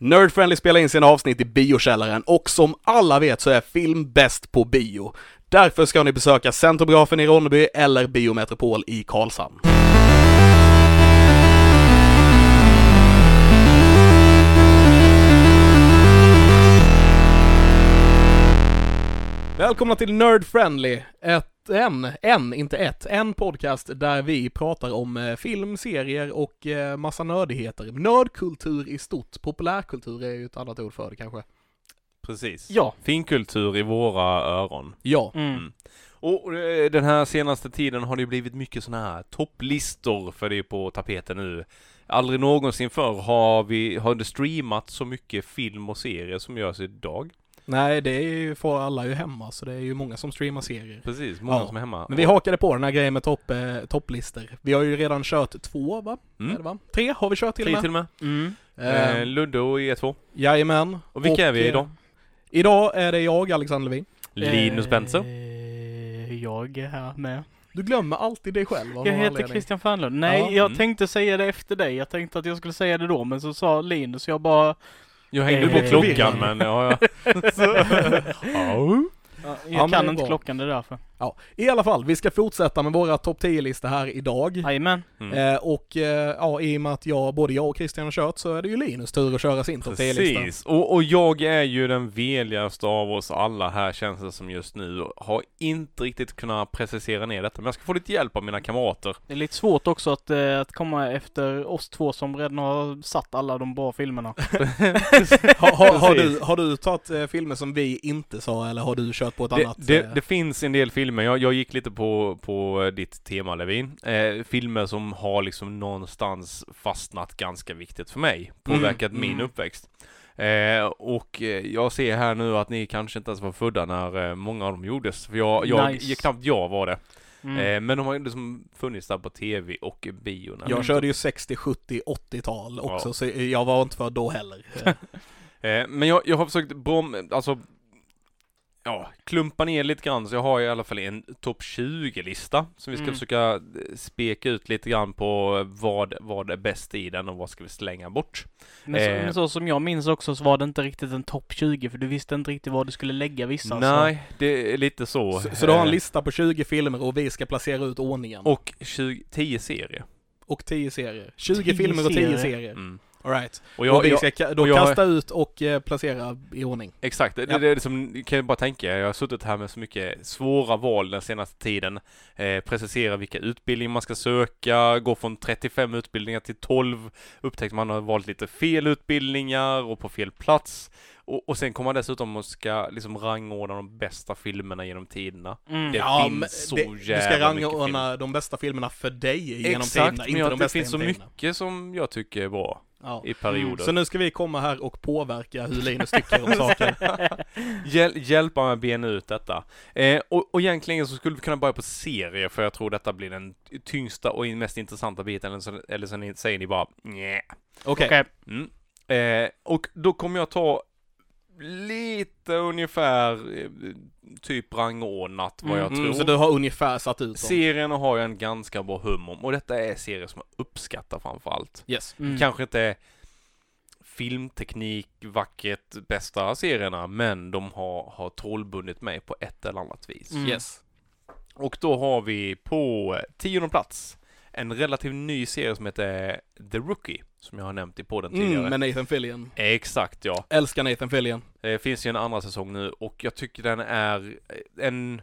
Nerdfriendly spelar in sina avsnitt i biokällaren och som alla vet så är film bäst på bio. Därför ska ni besöka Centrografen i Ronneby eller Biometropol i Karlshamn. Välkomna till Nerd Friendly, ett, en, en, inte ett, en podcast där vi pratar om eh, film, serier och eh, massa nördigheter. Nördkultur i stort, populärkultur är ju ett annat ord för det kanske. Precis. Ja. Finkultur i våra öron. Ja, Mm. Mm. Och eh, den här senaste tiden har det blivit mycket sådana här topplistor för det är på tapeten nu. Aldrig någonsin förr har vi, har det streamat så mycket film och serier som görs idag. Nej det är ju, får alla ju hemma så det är ju många som streamar serier. Precis, många Ja. som är hemma. Men vi Och- hakade på den här grejen med topp, eh, topplistor. Vi har ju redan kört två va? Mm. Är det, va? Tre har vi kört till Tre och med. till och med. Mm. Eh, Ludde och E2. Jajamän. Och vilka är vi eh, idag? Idag är det jag, Alexander Levin. Linus Benser. Eh, jag är här med. Du glömmer alltid dig själv Jag heter anledning. Christian Fernlund. Nej, Ja. jag Mm. tänkte säga det efter dig. Jag tänkte att jag skulle säga det då, men så sa Linus, jag bara... Jag hängde på klockan men ja, ja. ja. Jag kan inte klockan, det är därför. Ja, i alla fall, vi ska fortsätta med våra topp 10-listor här idag. Jajamän. Mm. Eh, och eh, ja, i och med att jag, både jag och Christian har kört så är det ju Linus tur att köra sin topp 10-lista. Precis, och, och jag är ju den veligaste av oss alla här känns det som just nu. Har inte riktigt kunnat precisera ner detta, men jag ska få lite hjälp av mina kamrater. Det är lite svårt också att, eh, att komma efter oss två som redan har satt alla de bra filmerna. Har, har, har, du, har du tagit eh, filmer som vi inte sa eller har du kört på ett Det, annat? det, eh, det finns en del filmer, jag, jag gick lite på, på ditt tema Levin. Eh, filmer som har liksom någonstans fastnat ganska viktigt för mig. Påverkat Mm, min mm. uppväxt. Eh, och eh, jag ser här nu att ni kanske inte ens var födda när eh, många av dem gjordes. För jag, jag, Nice. jag knappt jag var det. Mm. Eh, men de har ju liksom funnits där på tv och bio. när jag de- körde ju 60, 70, 80-tal också Ja. så jag var inte för då heller. Men jag, jag har försökt brom, alltså Ja, klumpa ner lite grann så jag har i alla fall en topp 20-lista som vi ska Mm. försöka eh, speka ut lite grann på vad, vad är bäst i den och vad ska vi slänga bort. Men, så, eh. men så som jag minns också så var det inte riktigt en topp 20 för du visste inte riktigt var du skulle lägga vissa. Nej, det är lite så. så, så du har en Eh, lista på 20 filmer och vi ska placera ut ordningen. Och 20, 10 serier. Och 10 serier. 20 10 filmer och 10 serier. serier. Mm. Alright. Och jag, och vi ska ka- då jag- kasta ut och eh, placera i ordning. Exakt, det, Ja. det är det som, kan jag bara tänka, jag har suttit här med så mycket svåra val den senaste tiden. Eh, precisera vilka utbildningar man ska söka, gå från 35 utbildningar till 12, upptäckt man har valt lite fel utbildningar och på fel plats. Och, och sen kommer man dessutom och ska liksom rangordna de bästa filmerna genom tiderna. Mm. Det Ja, finns men så det, du ska jävla rangordna de bästa filmerna för dig genom Exakt, tiderna, men inte jag, de det bästa finns så tiderna. mycket som jag tycker är bra Ja. i perioder. Så nu ska vi komma här och påverka hur Linus tycker om saker. Hjäl hjälpa mig att bena ut detta. Eh, och, och egentligen så skulle vi kunna börja på serier för jag tror detta blir den tyngsta och mest intressanta biten eller så, eller så ni, säger ni bara nej. Okej. Okej. Mm. Eh, och då kommer jag ta lite ungefär eh, typ rangordnat vad jag Mm, tror. Mm, så du har ungefär satt ut dem? Serierna har jag en ganska bra hum om och detta är serier som jag uppskattar framför allt. Yes. Mm. Kanske inte filmteknik, vackert, bästa serierna, men de har, har trollbundit mig på ett eller annat vis. Mm. Yes. Och då har vi på tionde plats en relativt ny serie som heter The Rookie, som jag har nämnt i podden tidigare. Mm, med Nathan Fillion. Exakt ja. Älskar Nathan Fillion. Det finns ju en andra säsong nu och jag tycker den är en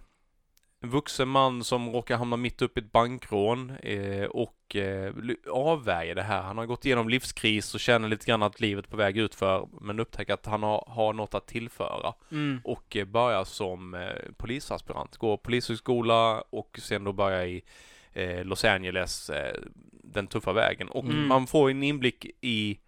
en vuxen man som råkar hamna mitt uppe i ett bankrån eh, och eh, avvärjer det här. Han har gått igenom livskris och känner lite grann att livet är på väg utför men upptäcker att han har, har något att tillföra Mm. och eh, börjar som eh, polisaspirant. Går polishögskola och sen då börjar i eh, Los Angeles eh, den tuffa vägen. Och Mm. man får en inblick i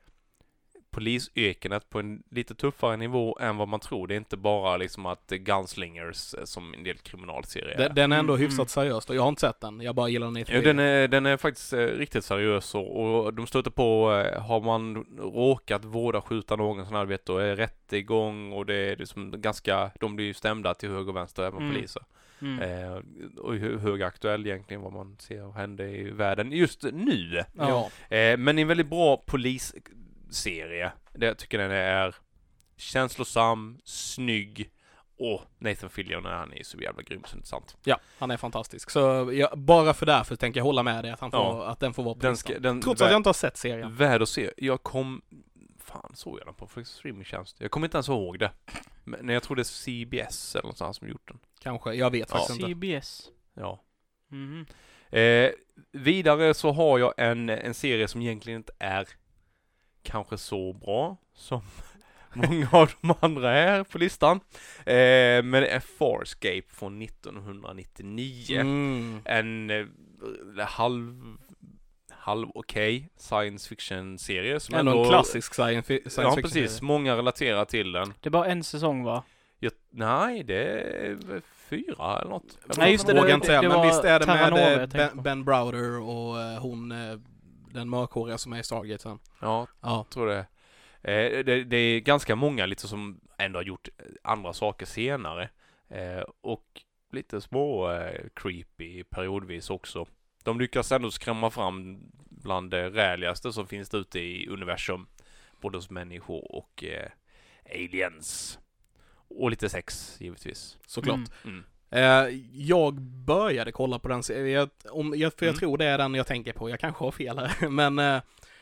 polisyrkenet på en lite tuffare nivå än vad man tror. Det är inte bara liksom att gunslingers eh, som en del kriminalserier är. Den, den är ändå Mm, hyfsat mm. seriös och jag har inte sett den. Jag bara gillar Nathan Ja, Fillion. den, är, den är faktiskt eh, riktigt seriös och, och de stöter på, eh, har man råkat vårda skjuta någon sån här, vet då är rättegång och det är liksom ganska, de blir ju stämda till höger och vänster, även Mm. poliser. Mm. Eh, och hur högaktuell egentligen vad man ser hända i världen just nu. Ja. Eh, men en väldigt bra polis serie. Det, jag tycker den är känslosam, snygg och Nathan Fillion är han är så jävla grym så intressant. Ja, han är fantastisk. Så jag, bara för därför tänker jag hålla med dig att, han får, Ja. att den får vara på Den ska, den, Trots att jag inte har sett serien. Värd att se. Jag kom... Fan, såg jag den på streamingtjänst? Jag kommer inte ens ihåg det. Men jag tror det är CBS eller någonstans som gjort den. Kanske, jag vet Ja. faktiskt inte. CBS. Ja. Mhm. Eh, vidare så har jag en, en serie som egentligen inte är kanske så bra som många av de andra är på listan. Eh, men det är Farscape från 1999. Mm. En eh, halv, halv okej science fiction serie som Ändå en klassisk science, fi- science Ja fiction precis, serie. många relaterar till den. Det är bara en säsong va? Jag, nej, det är fyra eller något. Jag Nej, just det, Vågar det- inte säga, det men var visst är det med Nova eh, ben, ben Browder och eh, hon, eh, den mörkhåriga som är i Stargate sen. Ja, Ja. tror det. Eh, det. Det är ganska många lite som ändå har gjort andra saker senare. Eh, och lite små eh, creepy periodvis också. De lyckas ändå skrämma fram bland det räligaste som finns ute i universum. Både hos människor och eh, aliens. Och lite sex givetvis. Såklart. Mm. Mm. Eh, jag började kolla på den serien, om, jag, för jag Mm. tror det är den jag tänker på, jag kanske har fel här, men eh,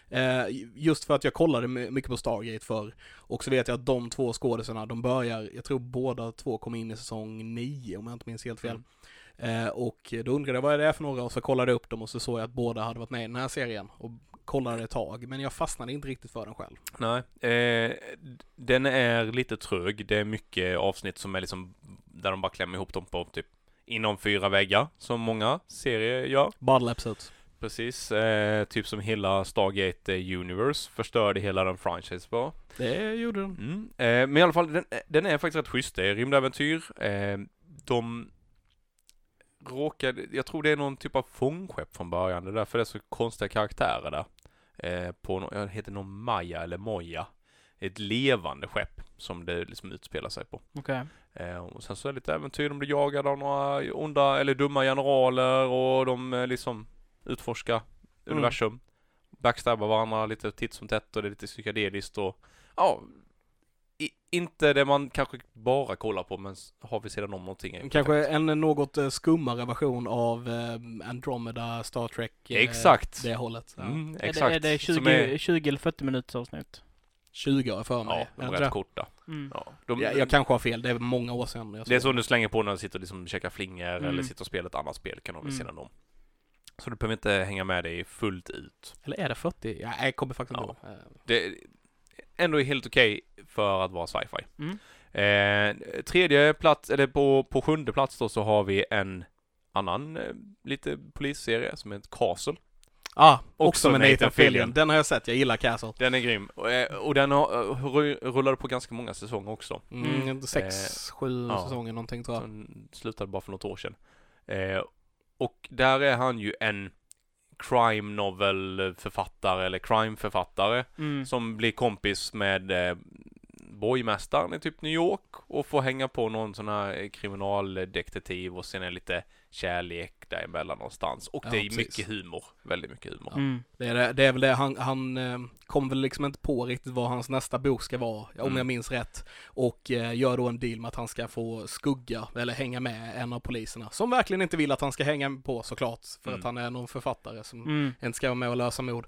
eh, just för att jag kollade my- mycket på Stargate förr, och så vet jag att de två skådisarna, de börjar, jag tror båda två kom in i säsong 9 om jag inte minns helt fel. Eh, och då undrade jag vad är det är för några och så kollade jag upp dem och så såg jag att båda hade varit med i den här serien och kollade ett tag, men jag fastnade inte riktigt för den själv. Nej, eh, den är lite trög. Det är mycket avsnitt som är liksom där de bara klämmer ihop dem på typ inom fyra väggar som många serier gör. Episodes. Precis, eh, typ som hela Stargate eh, Universe förstörde hela den franchise på. Det gjorde den. Mm. Eh, men i alla fall, den, den är faktiskt rätt schysst. Det är rymdäventyr. Eh, de råkade, jag tror det är någon typ av fångskepp från början. Det är därför det är så konstiga karaktärer där. Eh, på, nå- jag heter någon Maya eller Moja. Ett levande skepp som det liksom utspelar sig på. Okej. Eh, och sen så är det lite äventyr. De blir jagade av några onda eller dumma generaler och de eh, liksom utforskar Mm. universum. Backstabbar varandra lite titt som tätt och det är lite psykedeliskt och ja, inte det man kanske bara kollar på men har vi sedan om någonting. är Kanske en något eh, skummare version av eh, Andromeda, Star Trek. eh, Exakt. Det hållet. Ja. Mm, Är det, exakt. är det 20, Som är, 20 eller 40 minuters avsnitt? 20 har jag för mig. ja, Är det rätt korta. Mm. Ja, de, jag, jag kanske har fel, det är många år sedan. Jag det är så du slänger på när du sitter och liksom käkar flingor Mm. eller sitter och spelar ett annat spel kan de väl Mm. sedan om. Så du behöver inte hänga med dig fullt ut. Eller är det 40? Ja, jag kommer faktiskt inte Ja. ihåg. Eh, Det är ändå helt okej för att vara sci-fi. Mm. Eh, tredje plats, eller på, på sjunde plats då så har vi en annan eh, lite polisserie som heter Castle. Ah, också, Också med Nathan Nathan Fillion. Fillion. Den har jag sett, jag gillar Castle. Den är grym. Och, eh, och den har, eh, ru- rullade på ganska många säsonger också. Mm, Mm. Sex, sju ja. säsonger någonting tror jag. Den slutade bara för något år sedan. Eh, och där är han ju en crime novel författare eller crime författare Mm. som blir kompis med eh, borgmästaren i typ New York och får hänga på någon sån här eh, kriminaldetektiv och sen är lite kärlek däremellan någonstans. Och Ja, det är precis. mycket humor. Väldigt mycket humor. Mm. Det är, det, det är väl det, han, han eh, kom väl liksom inte på riktigt vad hans nästa bok ska vara, om Mm. jag minns rätt. Och eh, gör då en deal med att han ska få skugga, eller hänga med en av poliserna. Som verkligen inte vill att han ska hänga på såklart, för Mm. att han är någon författare som Mm. inte ska vara med och lösa mord.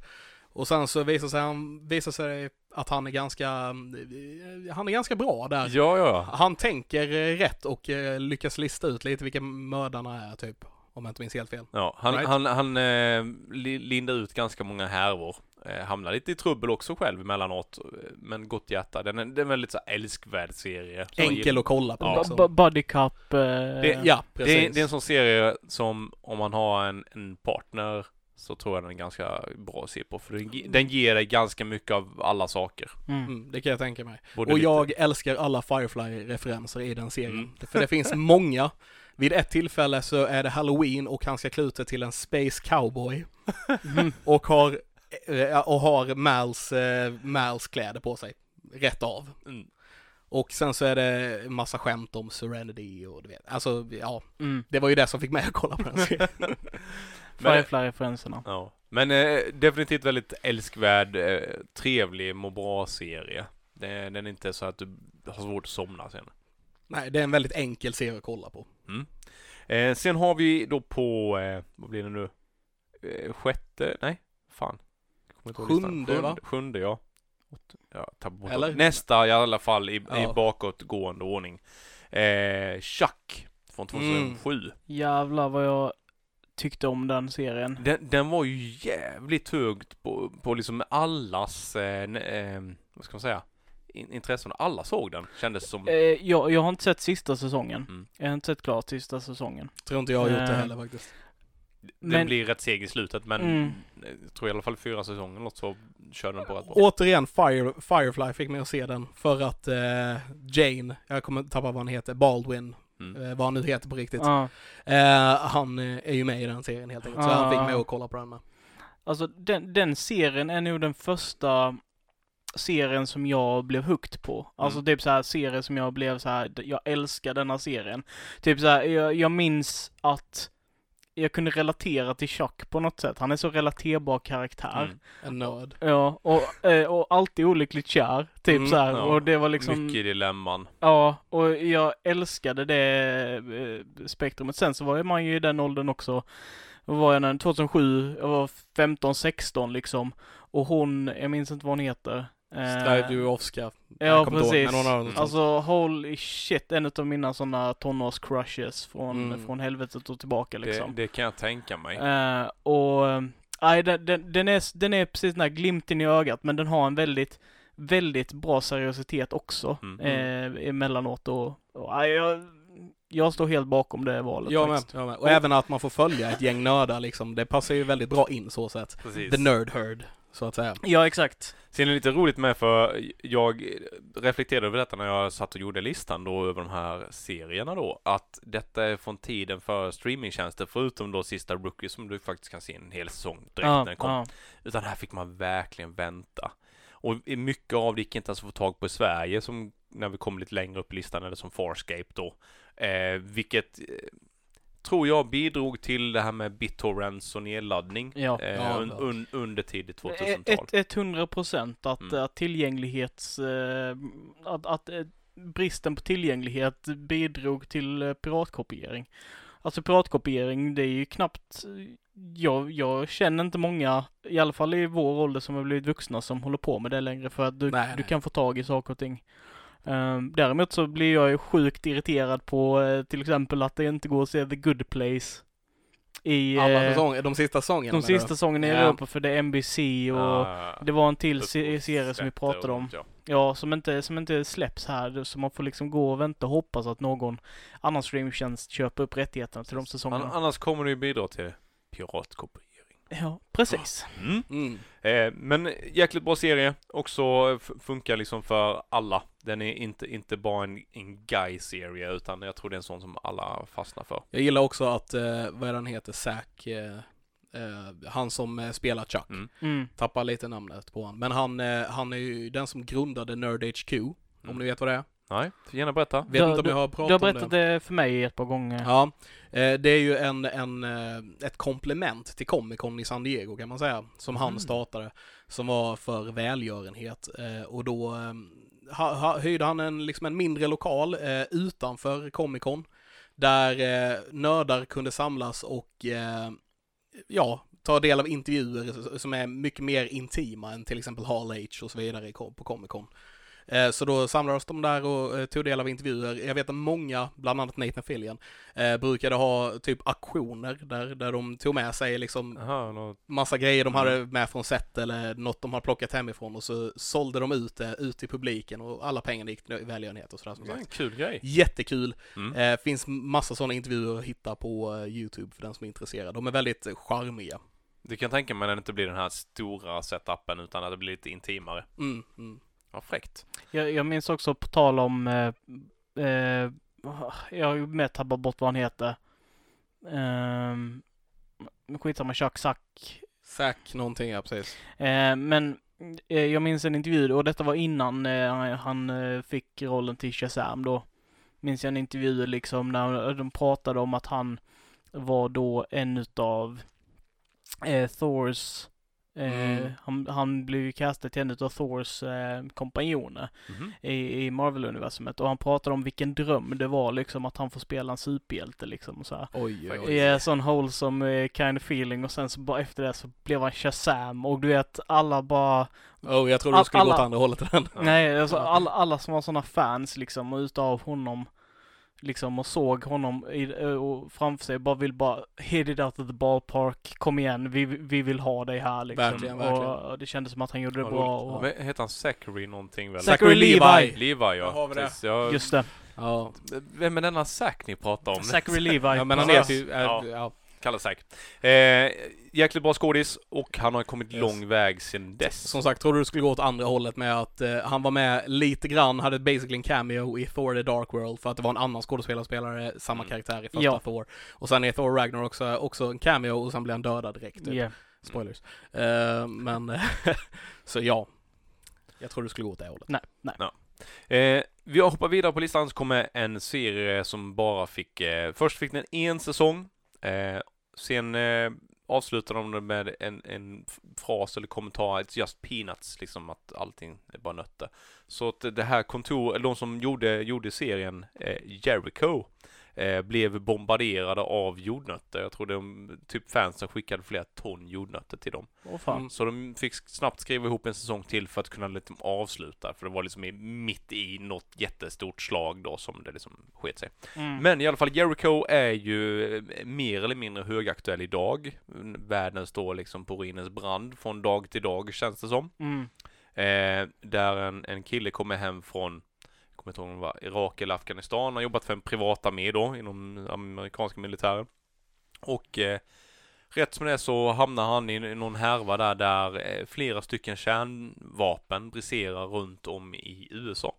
Och sen så visar sig, han, visar sig att han är ganska, eh, han är ganska bra där. Ja, ja. Han tänker eh, rätt och eh, lyckas lista ut lite vilka mördarna är typ. Om jag inte minns helt fel. ja han, Right. han, han eh, li- lindar ut ganska många härvor. Eh, hamnar lite i trubbel också själv emellanåt. Men gott hjärta. Den är, det är en väldigt så älskvärd serie. Enkel att kolla på. Ja. Liksom. b- Buddy Cup. eh, Det- Ja, precis. Det är, det är en sån serie som om man har en, en partner så tror jag den är ganska bra att se på. För den, den ger dig ganska mycket av alla saker. Mm. Mm, det kan jag tänka mig. Både Och lite- jag älskar alla Firefly-referenser i den serien. Mm. För det finns många. Vid ett tillfälle så är det Halloween och han ska klä ut sig till en Space Cowboy. Mm. Och har, eh, och har Mals, eh, Mals kläder på sig. Rätt av. Mm. Och sen så är det massa skämt om Serenity och du vet. Alltså, ja. Mm. Det var ju det som fick mig att kolla på den serien. Firefly-referenserna. Ja. Men eh, definitivt väldigt älskvärd, eh, trevlig, må bra-serie. Den är inte så att du har svårt att somna sen. Nej, det är en väldigt enkel serie att kolla på. Eh, sen har vi då på, eh, vad blir det nu? Eh, sjätte, nej, fan. Listan. Sjunde, va? Sjunde, ja. Ja, tappar bort Eller? Nästa i alla fall i, Ja. i bakåtgående ordning. Eh, Chuck från Mm. 2007. Jävlar vad jag tyckte om den serien. Den, den var ju jävligt högt på, på liksom allas, eh, eh, vad ska man säga, in, intressen. Alla såg den, kändes som. Eh, jag, jag har inte sett sista säsongen. Mm. Jag har inte sett klart sista säsongen. Tror inte jag har gjort det Eh, heller faktiskt. Den men- blir rätt seg i slutet men Mm. Jag tror i alla fall fyra säsonger något så kör den på rätt bra. Återigen, Fire, Firefly fick mig att se den för att eh, Jane, jag kommer tappa vad han heter, Baldwin, Mm. eh, vad han nu heter på riktigt. Ja. Eh, han eh, är ju med i den serien helt enkelt, så Ah. han fick mig att kolla på den med. Alltså den, den serien är nog den första serien som jag blev hooked på. Alltså Mm. typ så här serier som jag blev så här, jag älskar denna serien. Typ så här, jag, jag minns att jag kunde relatera till Chuck på något sätt. Han är så relaterbar karaktär. Mm. En nörd. Ja, och, eh, och alltid olyckligt kär. Typ Mm, så här. ja. Och det var liksom... Mycket dilemman. Ja, och jag älskade det eh, spektrumet. Sen så var man ju i den åldern också. Vad var jag när? 2007, jag var 15-16 liksom. Och hon, jag minns inte vad hon heter. Eh, Strive du Oscar. Ja, ihåg, precis. sånt. Alltså holy shit, en av mina sådana tonårs-crushes från, Mm. från helvetet och tillbaka liksom. Det, det kan jag tänka mig. Eh, och, eh, nej, den, den, den, är, den är precis den här glimten i ögat, men den har en väldigt, väldigt bra seriositet också. Mm. Eh, emellanåt och, och nej, jag, jag står helt bakom det valet Jag med, faktiskt. jag med. Och även att man får följa ett gäng nördar liksom, det passar ju väldigt bra in så sätt. Precis. The nerd herd, så att säga. Ja, exakt. Sen är det lite roligt med för jag reflekterade över detta när jag satt och gjorde listan då över de här serierna då. Att detta är från tiden för streamingtjänster förutom då sista Rookie som du faktiskt kan se en hel säsong direkt när den kom. ja. Utan här fick man verkligen vänta. Och mycket av det gick inte ens att få tag på i Sverige som när vi kom lite längre upp i listan eller som Farscape då. Eh, vilket eh, tror jag bidrog till det här med BitTorrents och nedladdning. Ja. Eh, Ja, un, un, under tidigt Eh, 2000-tal. Ett, 100 procent att, Mm. att tillgänglighets... Eh, att, att eh, bristen på tillgänglighet bidrog till eh, piratkopiering. Alltså piratkopiering, det är ju knappt... Jag, jag känner inte många, i alla fall i vår ålder som har blivit vuxna, som håller på med det längre för att du, Nej, du nej. kan få tag i saker och ting. Ehm, däremot så blir jag ju sjukt irriterad på eh, till exempel att det inte går att se The Good Place. I Alla eh, säsonger, de sista säsongerna de du? sista säsongerna i Ja. Europa för det är NBC och Ah, det var en till se- serie som vi pratade om. ja. Ja, som inte, som inte släpps här. Så man får liksom gå och vänta och hoppas att någon annan streamingtjänst köper upp rättigheterna till de An- säsongerna. annars kommer det ju bidra till piratkopiering. Ja, precis. Mm. Mm. Eh, men jäkligt bra serie. Också funkar liksom för alla. Den är inte, inte bara en, en guy-serie utan jag tror det är en sån som alla fastnar för. Jag gillar också att, eh, vad är han heter, Zack, eh, eh, han som eh, spelar Chuck. Mm. Mm. Tappar lite namnet på honom. Men han, eh, han är ju den som grundade Nerd HQ, om Mm. ni vet vad det är. Nej, gärna berätta. Vet Du- inte om jag har Du pratat har om det. berättat det för mig ett par gånger. Ja, eh, det är ju en, en, eh, ett komplement till Comic Con i San Diego kan man säga, som han Mm. startade, som var för välgörenhet. Eh, och då hyrde han en, liksom en mindre lokal utanför Comic Con, där nördar kunde samlas och ja, ta del av intervjuer som är mycket mer intima än till exempel Hall H och så vidare på Comic Con. Eh, Så då samlades de där och eh, tog del av intervjuer. Jag vet att många, bland annat Nathan Fillion, eh, brukade ha typ auktioner där, där de tog med sig liksom något, massa grejer de Mm. hade med från set eller något de har plockat hemifrån och så sålde de ut det ut till publiken och alla pengarna gick till välgörenhet och sådär som sagt. kul grej. Jättekul! Mm. Finns massa sådana intervjuer att hitta på YouTube för den som är intresserad. De är väldigt charmiga. Du kan tänka mig när det inte blir den här stora setupen utan att det blir lite intimare. Mm, mm. Ja, fräckt. Jag, jag minns också på tal om, eh, eh, jag har ju med tappat bort vad han heter. Um, skitsamma, Chuck Sack. Zack någonting, ja precis. Eh, men eh, jag minns en intervju och detta var innan eh, han- han eh, fick rollen till Shazam då. Minns jag en intervju liksom när de pratade om att han var då en utav eh, Thors eh, Mm. han, han blev ju castad till en av Thors eh, kompanjoner Mhm. i, i Marvel-universumet och han pratade om vilken dröm det var liksom att han får spela en superhjälte liksom och så här. Oj, oj, Oj. oj. Ja, sån wholesome eh, kind of feeling och sen så bara efter det så blev han Shazam och du vet alla bara Oh, jag trodde du skulle gå åt alla- andra hållet än. Ja. Nej, alltså alla, alla som var sådana fans liksom utav honom liksom och såg honom i, och framför sig bara vill bara hit it out of the ballpark, kom igen, vi, vi vill ha dig här liksom. Verkligen, verkligen. Och, det kändes som att han gjorde det Vad bra. Och, Men Heter han Zachary någonting väl? Zachary Levi. Levi ja. Har vi det. Precis, jag, Just det, Ja. Vem är denna Zack ni pratar om? Zachary Levi. ja, men han heter ju... Ja. Ja. Kallar Zack. Eh, jäkligt bra skådis och han har kommit Yes. lång väg sedan dess. Som sagt, trodde du skulle gå åt andra hållet med att eh, han var med lite grann, hade basically en cameo i Thor the Dark World för att det var en annan skådespelarspelare, samma Mm. karaktär i första Ja. Thor. Och sen är Thor Ragnar också, också en cameo och sen blir han dödad direkt. Typ. Ja. Spoilers. Eh, men, så ja. Jag trodde du skulle gå åt det hållet. Nej, nej. Eh, vi hoppar vidare på listan så kommer en serie som bara fick, eh, först fick den en säsong, eh, sen eh, avslutar de det med en, en fras eller kommentar, it's just peanuts, liksom att allting är bara nötter. Så att det här kontor, de som gjorde, gjorde serien, eh, Jericho, eh, blev bombarderade av jordnötter. Jag tror de, typ fansen skickade flera ton jordnötter till dem. Mm. Så de fick snabbt skriva ihop en säsong till för att kunna liksom avsluta, för det var liksom i, mitt i något jättestort slag då som det liksom sket sig. Mm. Men i alla fall, Jericho är ju eh, mer eller mindre högaktuell idag. Världen står liksom på ruinens brand från dag till dag känns det som. Mm. Eh, där en, en kille kommer hem från, kommer inte ihåg om det var Irak eller Afghanistan, han har jobbat för en privat armé då inom amerikanska militären. Och eh, rätt som det är så hamnar han i, någon härva där, där eh, flera stycken kärnvapen briserar runt om i USA.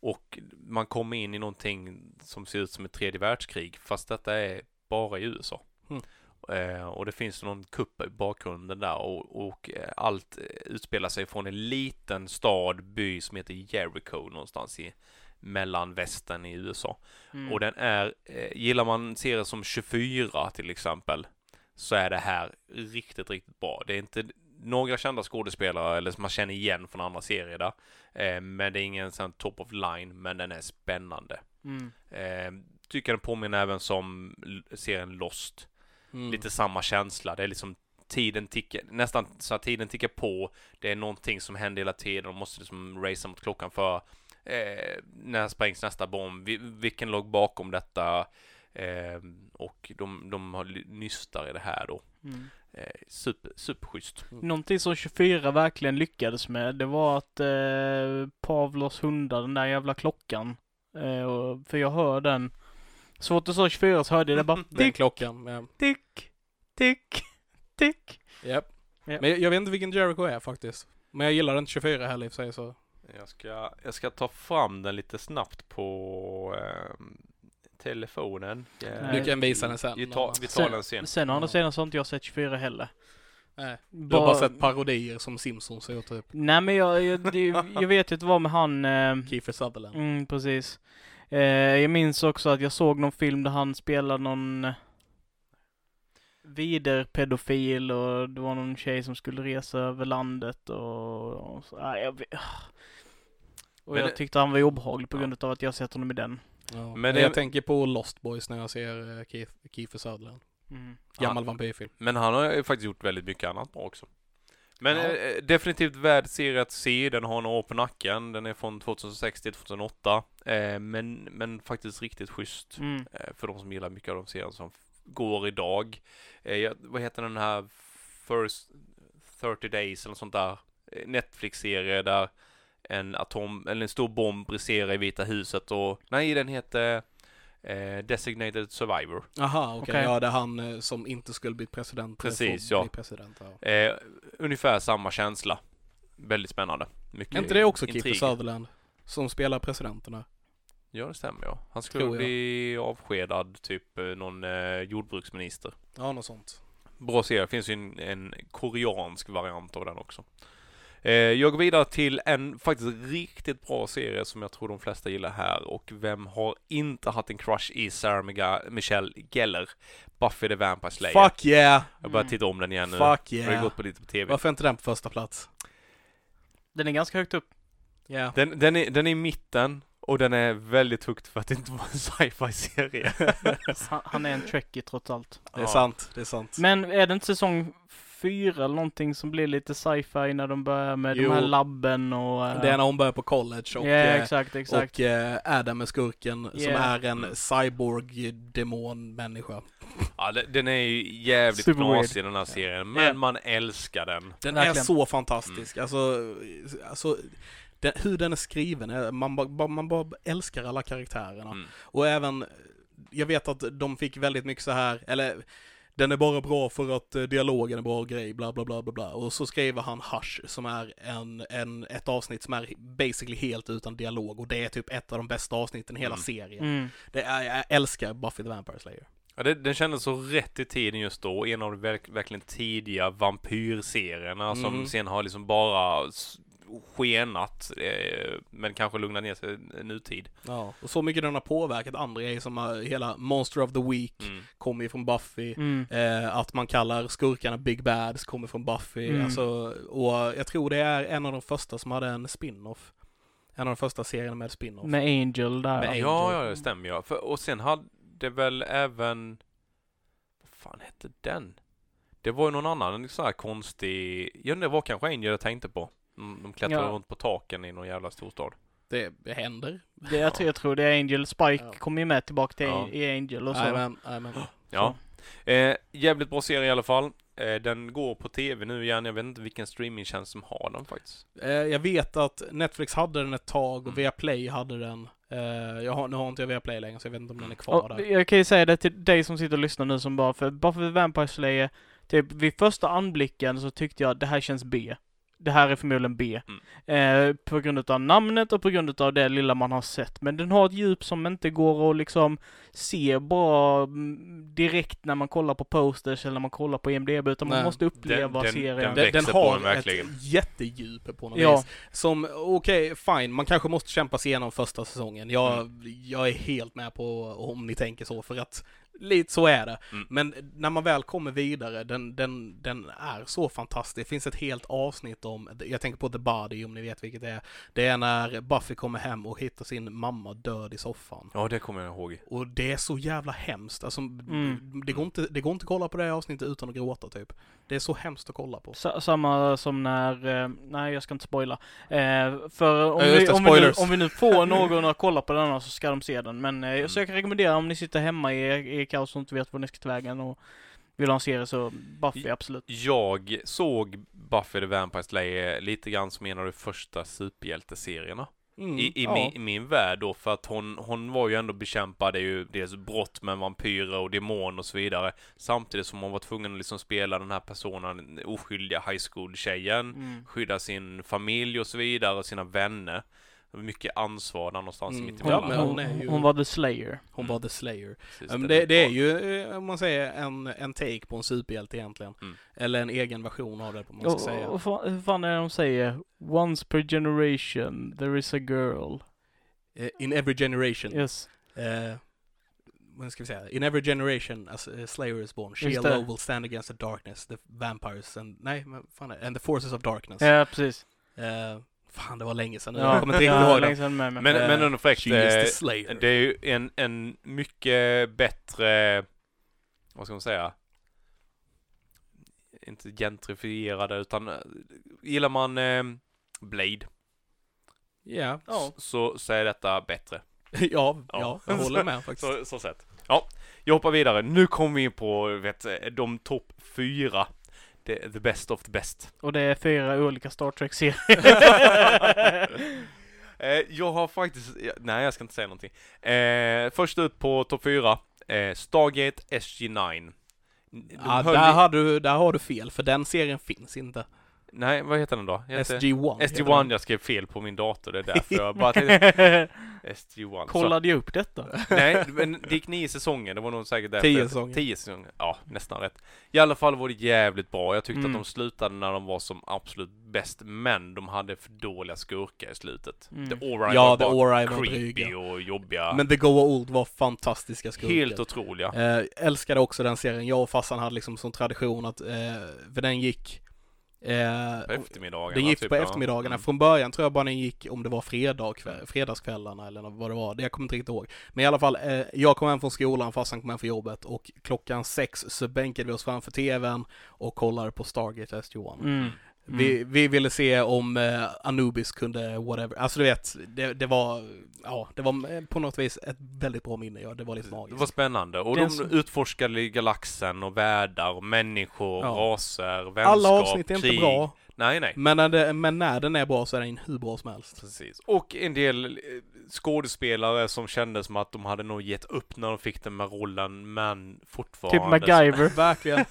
Och man kommer in i någonting som ser ut som ett tredje världskrig, fast detta är bara i USA. Mm. Eh, och det finns någon kupp i bakgrunden där och, och eh, allt eh, utspelar sig från en liten stad, by som heter Jericho någonstans i mellanvästern i USA. Mm. Och den är, eh, gillar man serier som 24 till exempel, så är det här riktigt, riktigt bra. Det är inte några kända skådespelare eller som man känner igen från andra serier där. Eh, men det är ingen sån top of line, men den är spännande. Mm. Eh, tycker den påminner även som serien Lost. Mm. Lite samma känsla. Det är liksom tiden tickar, nästan så att tiden tickar på. Det är någonting som händer hela tiden. De måste liksom racea mot klockan för eh, när sprängs nästa bomb? Vi, vilken låg bakom detta? Eh, och de, de har nystar i det här då. Mm. Eh, super, superschysst. Någonting som 24 verkligen lyckades med, det var att eh, Pavlos hundar, den där jävla klockan, eh, och, för jag hör den. Så fort du sa 24 så hörde jag det bara Den tick, klockan. Ja. tick, tick, tick. Japp. Ja. Men jag, jag vet inte vilken Jericho är faktiskt. Men jag gillar inte 24 heller i och för sig så. Jag ska, jag ska ta fram den lite snabbt på eh, telefonen. Nej. Du kan visa den sen. Vi tar, vi tar den sen. Sen å andra sidan så har inte jag sett 24 heller. Nej. Du har bara sett parodier som Simpsons gjort typ. Nej men jag, jag, det, jag vet ju att det var med han, eh, Kiefer Sutherland. mm, precis. Eh, jag minns också att jag såg någon film där han spelade någon eh, vidarpedofil och det var någon tjej som skulle resa över landet och, och så, nej, jag vet. Och jag det- tyckte han var obehaglig på grund av att jag sett honom i den. Ja. Men det- jag tänker på Lost Boys när jag ser eh, Keith, Kiefer Sutherland. Mm. Gammal vampyrfilm. Men han har ju faktiskt gjort väldigt mycket annat bra också. Men Ja. eh, definitivt värd serie att se. Den har några år på nacken. Den är från 2006 till 2008. Eh, men, men faktiskt riktigt schysst. Mm. Eh, för de som gillar mycket av de serier som går idag. Eh, vad heter den här First 30 Days eller sånt där eh, Netflix-serie där en atom, eller en stor bomb briserar i Vita huset och nej den heter eh, Designated Survivor. Aha, okej. Okej. Ja, det är han eh, som inte skulle bli president. Precis, ja. Bli president, ja. Eh, ungefär samma känsla. Väldigt spännande. Mycket Är inte det också. Kiefer Sutherland? Som spelar presidenterna? Ja, det stämmer ja. Han skulle bli avskedad, typ eh, någon eh, jordbruksminister. Ja, något sånt. Bra serie. Det finns ju en, en koreansk variant av den också. Eh, jag går vidare till en faktiskt riktigt bra serie som jag tror de flesta gillar här och vem har inte haft en crush i Sarah Miga- Michelle Geller? Buffy the Vampire Slayer. Fuck yeah! Jag börjar titta om den igen nu. Fuck Har det yeah! gått på lite på TV. Varför är inte den på första plats? Den är ganska högt upp. Ja. Den, den, är, den är i mitten och den är väldigt högt för att det inte var en sci-fi-serie. Han, han är en trekkie trots allt. Det är Ja. sant, det är sant. Men är det inte säsong fyra eller någonting som blir lite sci-fi när de börjar med Jo. de här labben och... eh, Det är när hon börjar på college och, eh, exakt, exakt. och eh, Adam är skurken som Yeah. är en cyborg-demon-människa. Ja, den, är ju jävligt Super knasig den här serien, men Ja. man älskar den. Den är Verkligen. så fantastisk. Alltså, alltså den, hur den är skriven, är- man, bara- bara, man bara älskar alla karaktärerna. Mm. Och även, jag vet att de fick väldigt mycket så här, eller den är bara bra för att eh, dialogen är bra och grej, bla bla bla bla bla. Och så skriver han Hush som är en, en, ett avsnitt som är basically helt utan dialog och det är typ ett av de bästa avsnitten i hela Mm. serien. Mm. Det är, jag älskar Buffy the Vampire Slayer. Ja, det, den kändes så rätt i tiden just då. En av de verk, verkligen tidiga vampyrserierna som Mm. sen har liksom bara skenat, eh, men kanske lugnat ner sig nutid. Ja, och så mycket den har påverkat andra grejer som eh, hela Monster of the Week Mm. kommer ju från Buffy. Mm. Eh, att man kallar skurkarna Big Bads kommer från Buffy. Mm. Alltså, och jag tror det är en av de första som hade en spin-off. En av de första serierna med spin-off. Med Angel där. Med Angel. Ja, ja, det stämmer ja. För, och sen hade väl även, vad fan hette den? Det var ju någon annan, en sån här konstig, ja det var kanske Angel jag tänkte på. De, de klättrade Ja. runt på taken i någon jävla storstad. Det, det händer. Det, jag, tror, jag tror det är Angel. Spike Ja. kommer ju med tillbaka till Ja. i Angel och så. Jajamän, jajamän. Ja. Eh, jävligt bra serie i alla fall. Eh, den går på tv nu igen. Jag vet inte vilken streamingtjänst som har den faktiskt. Eh, jag vet att Netflix hade den ett tag och Mm. Viaplay hade den. Eh, jag har, nu har inte jag Viaplay längre så jag vet inte om den är kvar Och där. jag kan ju säga det till dig som sitter och lyssnar nu som bara, för Buffy the Vampire Slayer, typ vid första anblicken så tyckte jag att det här känns B. Det här är förmodligen B. Eh, på grund av namnet och på grund av det lilla man har sett. Men den har ett djup som inte går att liksom se bra mm, direkt när man kollar på posters eller när man kollar på IMDB utan man Nej. måste uppleva Den- serien. den Den, den på har verkligen. ett jättedjup på något Ja. vis. Som, okej, fine, man kanske måste kämpa sig igenom första säsongen. Jag, Mm. jag är helt med på om ni tänker så, för att lite så är det. Mm. Men när man väl kommer vidare, den, den, den är så fantastisk. Det finns ett helt avsnitt om, jag tänker på The Body om ni vet vilket det är. Det är när Buffy kommer hem och hittar sin mamma död i soffan. Ja, det kommer jag ihåg. Och det är så jävla hemskt. Alltså, Mm. det, går inte, det går inte att kolla på det avsnittet utan att gråta typ. Det är så hemskt att kolla på. Sa- samma som när, eh, nej jag ska inte spoila. Eh, för om, Ja, vi, om, vi nu, om vi nu får någon att kolla på denna så ska de se den. Men eh, Mm. så jag kan rekommendera om ni sitter hemma i, i kaos och inte vet var ni ska ta vägen och vill ha en serie så Buffy absolut. Jag såg Buffy the Vampire Slayer lite grann som en av de första superhjälteserierna. Mm, I, i, ja. min, I min värld då, för att hon, hon var ju ändå bekämpade ju dels brott med vampyrer och demon och så vidare. Samtidigt som hon var tvungen att liksom spela den här personen, den oskyldiga high school-tjejen, Mm. skydda sin familj och så vidare och sina vänner. Mycket ansvar där någonstans Mm. mitt Hon, Ja, emellan. men hon, hon är ju- hon var the slayer. Hon var The Slayer. Precis, den det, det är ju, eh, om man säger, en, en take på en superhjälte egentligen. Mm. Eller en egen version av det, om man ska Och, säga. och fa- hur fan är det de säger? Once per generation there is a girl. Eh, In every generation. Yes. Eh, vad ska vi säga? In every generation as a Slayer is born. She alone will stand against the darkness, the vampires and, nej, men fan är and the forces of darkness. Ja, precis. Eh, fan, det var länge sedan nu. Ja, Jag kommer inte riktigt ihåg det. Men, Eh, men under fräckt, She is the eh, Slayer. det är ju en, en mycket bättre, vad ska man säga? Inte gentrifierade utan, eh, gillar man eh, Blade Ja, så, så är detta bättre. ja, ja, Ja. jag håller med faktiskt. Så, så sett. Ja, jag hoppar vidare. Nu kommer vi in på, vet, de topp fyra. The, the best of the best. Och det är fyra olika Star Trek-serier. Eh, jag har faktiskt, nej jag ska inte säga någonting. Eh, först ut på topp fyra, eh, Stargate SG9. De Ja, där, i- har du, där har du fel, för den serien finns inte. Nej, vad heter den då? Heter- SG-1. heter SG-1, den. jag skrev fel på min dator, det är därför jag bara tänkte, SG-1. Så- Kollade jag upp detta? Nej, men det gick nio säsonger. Det var nog säkert därför. Tio säsonger. Tio säsonger. Ja, nästan rätt. I alla fall var det jävligt bra. Jag tyckte Mm. att de slutade när de var som absolut bäst, men de hade för dåliga skurkar i slutet. Mm. The Ori Ja, var bara var creepy dryga. och jobbiga. Men The Goa Old var fantastiska skurkar. Helt otroliga. Eh, älskade också den serien. Jag och farsan hade liksom som tradition att, eh, för den gick eh, På eftermiddagarna. Den gick typ, på ja. eftermiddagarna. Mm. Från början tror jag bara den gick om det var fredag, kväll, fredagskvällarna eller vad det var. Det jag kommer inte riktigt ihåg. Men i alla fall, eh, jag kom hem från skolan, farsan kom hem från jobbet och klockan sex så bänkade vi oss framför tvn och kollade på Stargate SG-1. Mm. Vi, vi ville se om eh, Anubis kunde whatever, alltså du vet, det, det var, ja, det var eh, på något vis ett väldigt bra minne, ja, det var lite Det magiskt. var spännande. Och Den de som- utforskade galaxen och världar och människor, Ja. raser, vänskap, Alla avsnitt är inte krig. bra, Nej, nej. men när, det, men när den är bra så är den hur bra som helst. Precis. Och en del eh, skådespelare som kände som att de hade nog gett upp när de fick den med rollen, men fortfarande... Typ MacGyver. Verkligen.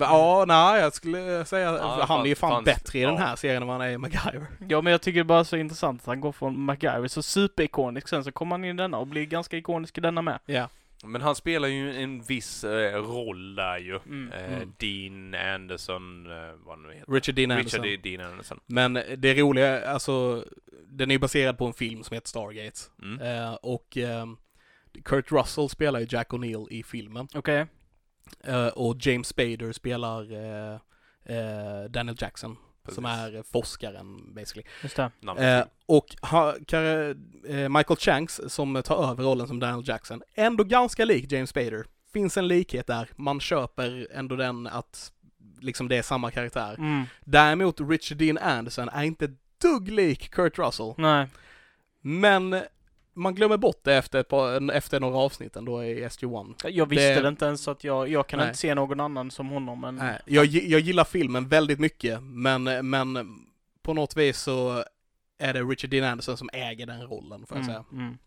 ja, nej, jag skulle säga, Ja, han är ju fan fanns- bättre i den ja. här serien än vad han är i MacGyver. Ja men jag tycker det bara så intressant att han går från MacGyver så superikonisk sen så kommer han in i denna och blir ganska ikonisk i denna med. Ja. Men han spelar ju en viss eh, roll där ju. Mm. Eh, Mm. Dean Anderson, eh, vad nu heter. Richard Dean Anderson. Richard Dean Anderson. Men det roliga, alltså, den är ju baserad på en film som heter Stargate. Mm. Eh, och ehm, Kurt Russell spelar ju Jack O'Neill i filmen. Okej. Eh, och James Spader spelar eh, eh, Daniel Jackson. Som Precis. är forskaren basically. Just det. Eh, och ha, kar, eh, Michael Shanks som tar över rollen som Daniel Jackson, ändå ganska lik James Spader. Finns en likhet där, man köper ändå den att liksom det är samma karaktär. Mm. Däremot Richard Dean Anderson är inte dugg lik Kurt Russell. Nej. Men man glömmer bort det efter, ett par, efter några avsnitt ändå i SG-1. Jag visste Det- det, inte ens så att jag, jag kan Nej. inte se någon annan som honom men... Nej, jag, jag gillar filmen väldigt mycket, men, men på något vis så är det Richard Dean Anderson som äger den rollen, får jag säga. Mm, mm.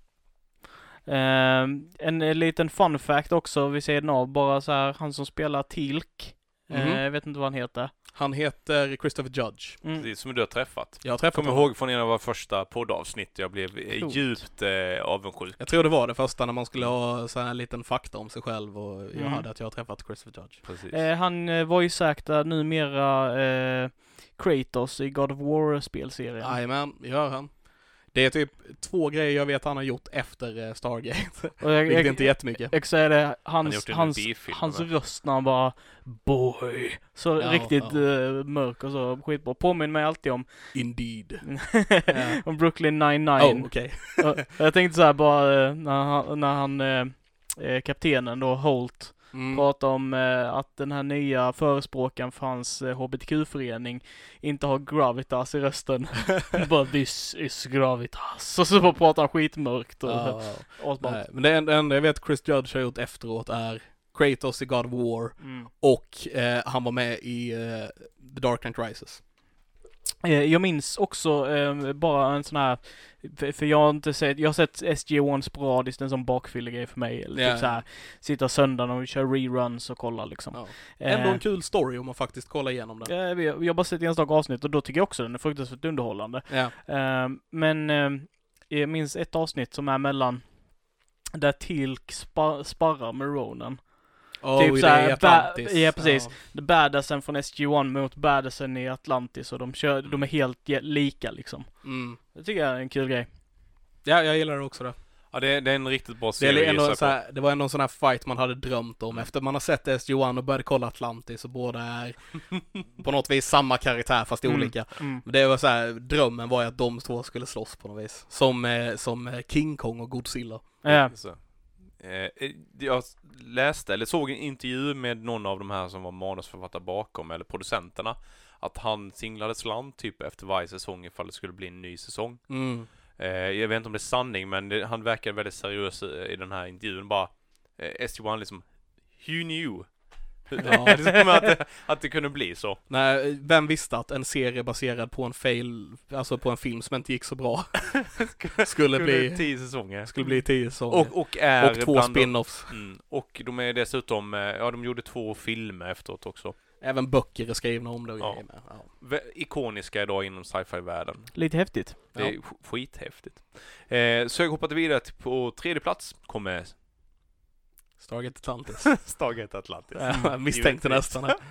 Ehm, en eh, liten fun fact också vid sidan av, bara så här, han som spelar Tilk, eh, Mhm. jag vet inte vad han heter. Han heter Christopher Judge. Mm. Det är som du har träffat. Jag har träffat kommer ihåg från en av våra första poddavsnitt, jag blev eh, Coolt. djupt eh, avundsjuk. Jag tror det var det första när man skulle ha så här en liten fakta om sig själv och jag Mm. hade att jag har träffat Christopher Judge. Precis. Eh, han eh, var ju sagt numera eh, Kratos i God of War-spelserien. Jajamän, gör han. Det är typ två grejer jag vet han har gjort efter eh, Stargate. Och jag, Vilket jag, är inte jättemycket. jag säga det, hans, en hans, hans röst när han bara Boy. Så Ja, riktigt ja. eh, mörk och så skitbra. Påminner mig alltid om, Indeed. om Brooklyn 99. Oh. Och jag tänkte så här bara eh, när han, när han eh, kaptenen då, Holt, Mm. pratar om eh, att den här nya förespråkaren för hans eh, HBTQ-förening inte har gravitas i rösten. bara this is gravitas. Och så bara pratar han skitmörkt och Ja, asballt. nej, men det en- det enda jag vet Chris Judge har gjort efteråt är Kratos i God of War Mm. och eh, han var med i eh, The Dark Knight Rises. Eh, Jag minns också eh, bara en sån här, för, för jag har inte sett, jag har sett SG-1 sporadiskt, en sån bakfyllegrej för mig. Eller Ja. typ så här, sitta söndagen och köra reruns och kolla liksom. Ja. Eh, Ändå en kul story om man faktiskt kollar igenom den. eh, jag jag har bara sett enstaka avsnitt och då tycker jag också den är fruktansvärt underhållande. Ja. Eh, men eh, jag minns ett avsnitt som är mellan där Tilk spa, sparrar med Ronan. Oh, Typ det så här, är Atlantis. ba- ja, precis. The badassen från SG-1 mot badassen i Atlantis och de kör, de är helt lika liksom. Ja. Mm. Det tycker jag är en kul grej. ja, jag gillar det också det. Ja, det, det är en riktigt bra Det, serie är ändå att en se så på. här, det var ändå en sån här fight man hade drömt om. Efter man har sett SG-1 och började kolla Atlantis och båda är på något vis samma karaktär fast Mm. olika. Mm. Men Det var så här, drömmen var ju att de två skulle slåss på något vis. Som, eh, som eh, King Kong och Godzilla. Ja. Så. Eh, jag läste, eller såg en intervju med någon av de här som var manusförfattare bakom, eller producenterna, att han singlade slant typ efter varje säsong ifall det skulle bli en ny säsong. Mm. Eh, jag vet inte om det är sanning, men det, han verkar väldigt seriös i, i den här intervjun. Bara, eh, SG-1 liksom, who knew? Ja. liksom att, det, att det kunde bli så. Nej, vem visste att en serie baserad på en fail, alltså på en film som inte gick så bra, skulle bli, tio säsonger. skulle bli tio säsonger. Och, och är och två spin-offs. Mm. Och de är dessutom, eh, ja de gjorde två filmer efteråt också. Även böcker är skrivna om det och Ja. Ja. Ikoniska idag inom sci-fi-världen. Lite häftigt. Det är sk- skithäftigt. Eh, så jag hoppade vidare till på tredje plats kommer Stargate Atlantis. Stargate Atlantis. Ja, jag misstänkte Givetvis. nästan.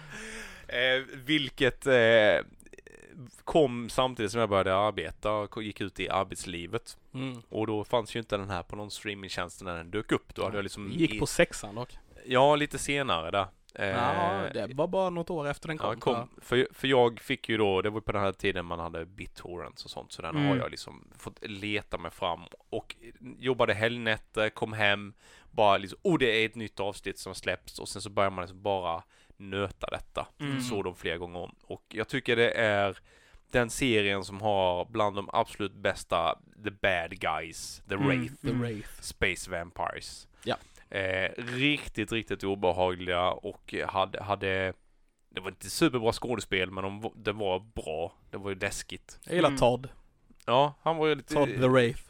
Eh, vilket eh, kom samtidigt som jag började arbeta och gick ut i arbetslivet. Mm. Och då fanns ju inte den här på någon streamingtjänst när den dök upp. Då hade jag liksom... Gick på sexan dock. Ja, lite senare där. Eh, Ja, det var bara något år efter den kom. Ja, kom. För, för jag fick ju då, det var på den här tiden man hade BitTorrents och sånt, så den Mm. har jag liksom fått leta mig fram och jobbade helgnätter, kom hem, bara liksom, oh det är ett nytt avsnitt som har släppts och sen så börjar man liksom bara nöta detta. Mm. Så de flera gånger om. Och jag tycker det är den serien som har bland de absolut bästa The Bad Guys, The Mm. Wraith, The Wraith. Space Vampires. Ja. Eh, riktigt, riktigt obehagliga och hade, hade det var inte superbra skådespel men de, var- det var bra. Det var ju läskigt. Jag gillar Mm. Todd. Ja, han var ju lite... Todd the Wraith.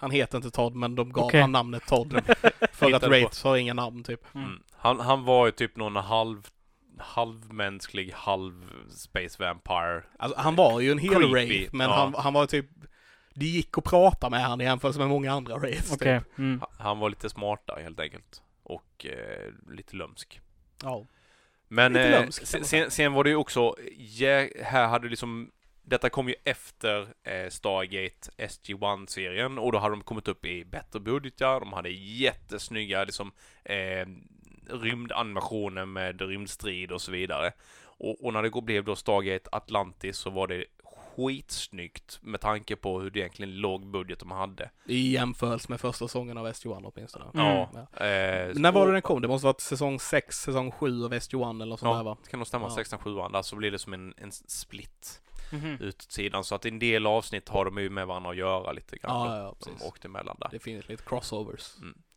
Han heter inte Todd men de gav Okej. han namnet Todd. för att. Wraith har inga namn typ. Mm. Han, han var ju typ någon halv halvmänsklig, halv space vampire. Alltså, han var ju en hel Creepy, Wraith men ja. han, han var typ det gick att prata med han i jämförelse med många andra Wraiths. Okej. Typ. Mm. Ha- Han var lite smartare helt enkelt. Och eh, lite lömsk. Ja. Men Lite eh, lömsk, sen, sen, var det ju också, jä- här hade liksom detta kom ju efter eh, Stargate SG-1-serien och då hade de kommit upp i bättre budgetar, de hade jättesnygga liksom eh, rymdanimationer med rymdstrid och så vidare. Och, och när det blev då Stargate Atlantis så var det skitsnyggt med tanke på hur det egentligen låg budget de hade. I jämförelse med första säsongen av SG-1 åtminstone. Mm. Ja. Ja. Eh, När var det den kom? Det måste varit säsong 6, säsong 7 av SG-1 eller något sånt där Ja, va? det kan nog stämma. Ja. 16 7 där så blir det som en, en split. Mhm. ut sidan så att en del avsnitt har de ju med varandra att göra lite grann. Ja, ja, som precis. åkte emellan där. Det finns lite crossovers.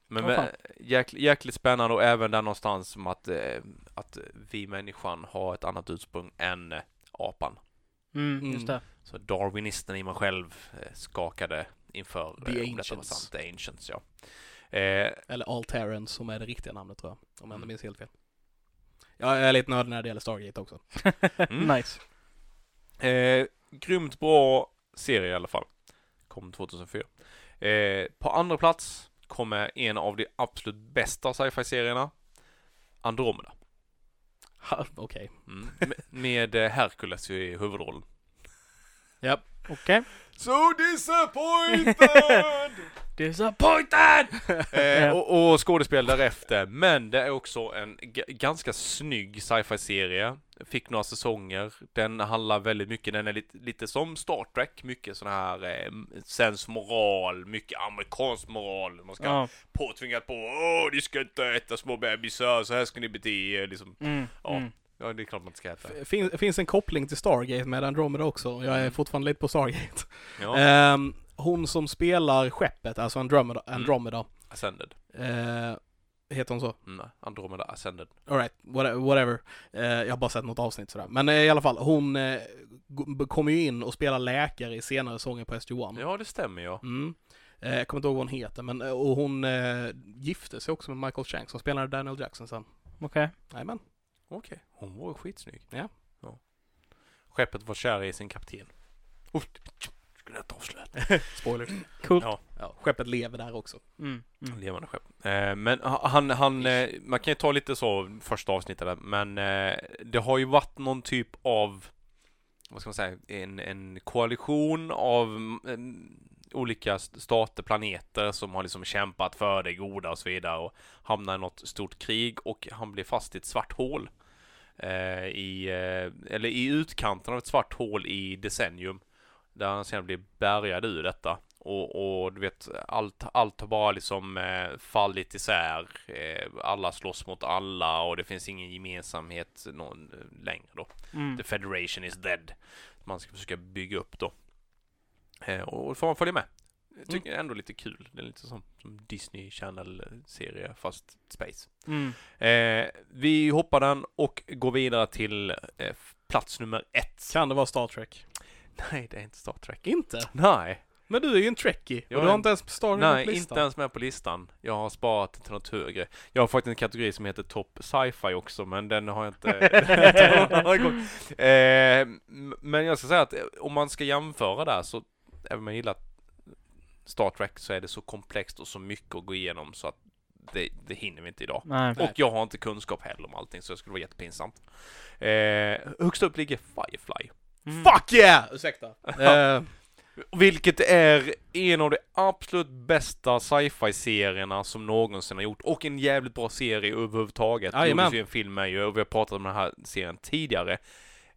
Men Åh, med, fan. jäkl, jäkligt spännande och även där någonstans som att, eh, att vi människan har ett annat ursprung än eh, apan. Mm, Mm. just det. Så darwinisten i mig själv eh, skakade inför The eh, om detta var Ancients. sant. The Ancients, ja. Eh, Eller Alterans som är det riktiga namnet tror jag. Om jag inte Mm. minns helt fel. Ja, jag är lite nördig när det gäller Stargate också. Mm. Nice. Eh, grymt bra serie i alla fall. Kom 2004. Eh, på andra plats kommer en av de absolut bästa sci-fi-serierna. Andromeda. Okej. Mm. Med, eh, Hercules i huvudrollen. Okej. So disappointed! Disappointed! eh, och, och skådespel därefter. Men det är också en ganska snygg sci-fi-serie. Fick några säsonger. Den handlar väldigt mycket, den är lite, lite som Star Trek. Mycket sån här eh, sensmoral, mycket amerikansk moral. Man ska Ja. påtvingat på Åh, ni ska inte äta små bebisar, så här ska ni bete er. Liksom. Mm. Ja. Mm. Ja, det är klart man inte ska äta. Fin, finns en koppling till Stargate med Andromeda också. Jag är Mm. fortfarande lite på Stargate. Ja, Ehm, hon som spelar skeppet, alltså Andromeda, Mm. Andromeda Ascended. eh, heter hon så? Mm, Andromeda Ascended. Alright, whatever. Eh, jag har bara sett något avsnitt sådär. Men eh, i alla fall, hon eh, kommer ju in och spelar läkare i senare säsonger på SG-1. Ja, det stämmer ja. Mm. Jag kommer inte ihåg vad hon heter, men och hon gifte sig också med Michael Shanks som spelade Daniel Jackson sen. Okej. Jajamän. Okej. Hon var ju skitsnygg. Ja. ja. Skeppet var kär i sin kapten. Oh, skulle jag inte avslöja. Spoiler. Coolt. Ja. Ja, skeppet lever där också. Mm. Mm. Levande skepp. Eh, men han, han, eh, man kan ju ta lite så första avsnittet där, men eh, det har ju varit någon typ av, vad ska man säga, en, en koalition av mm, olika st- stater, planeter som har liksom kämpat för det goda och så vidare och hamnar i något stort krig och han blir fast i ett svart hål. Eh, i, eh, eller i utkanten av ett svart hål i decennium. Där han sen blir bärgad ur detta. Och, och du vet, allt, allt har bara liksom eh, fallit isär. Eh, alla slåss mot alla och det finns ingen gemensamhet någon, eh, längre då. Mm. The Federation is dead. Man ska försöka bygga upp då. Eh, och då får man följa med. Jag tycker är ändå lite kul. Det är lite som, som Disney Channel-serie fast space. Mm. Eh, vi hoppar den och går vidare till eh, plats nummer ett. Kan det vara Star Trek? Nej, det är inte Star Trek. Inte? Nej. Men du är ju en trekkie Jag och du är har en- inte ens Star Nej, på inte listan. ens med på listan. Jag har sparat till något högre. Jag har faktiskt en kategori som heter Top Sci-Fi också, men den har jag inte... eh, men jag ska säga att eh, om man ska jämföra där så, även om jag gillar Star Trek så är det så komplext och så mycket att gå igenom så att det, det hinner vi inte idag. Nej. Nej. Och jag har inte kunskap heller om allting så det skulle vara jättepinsamt. Eh, högst upp ligger Firefly. Mm. Fuck yeah! Ursäkta. Eh, Vilket är en av de absolut bästa sci-fi-serierna som någonsin har gjort. Och en jävligt bra serie överhuvudtaget. Det Jajamän. gjordes ju en film med ju, och vi har pratat om den här serien tidigare.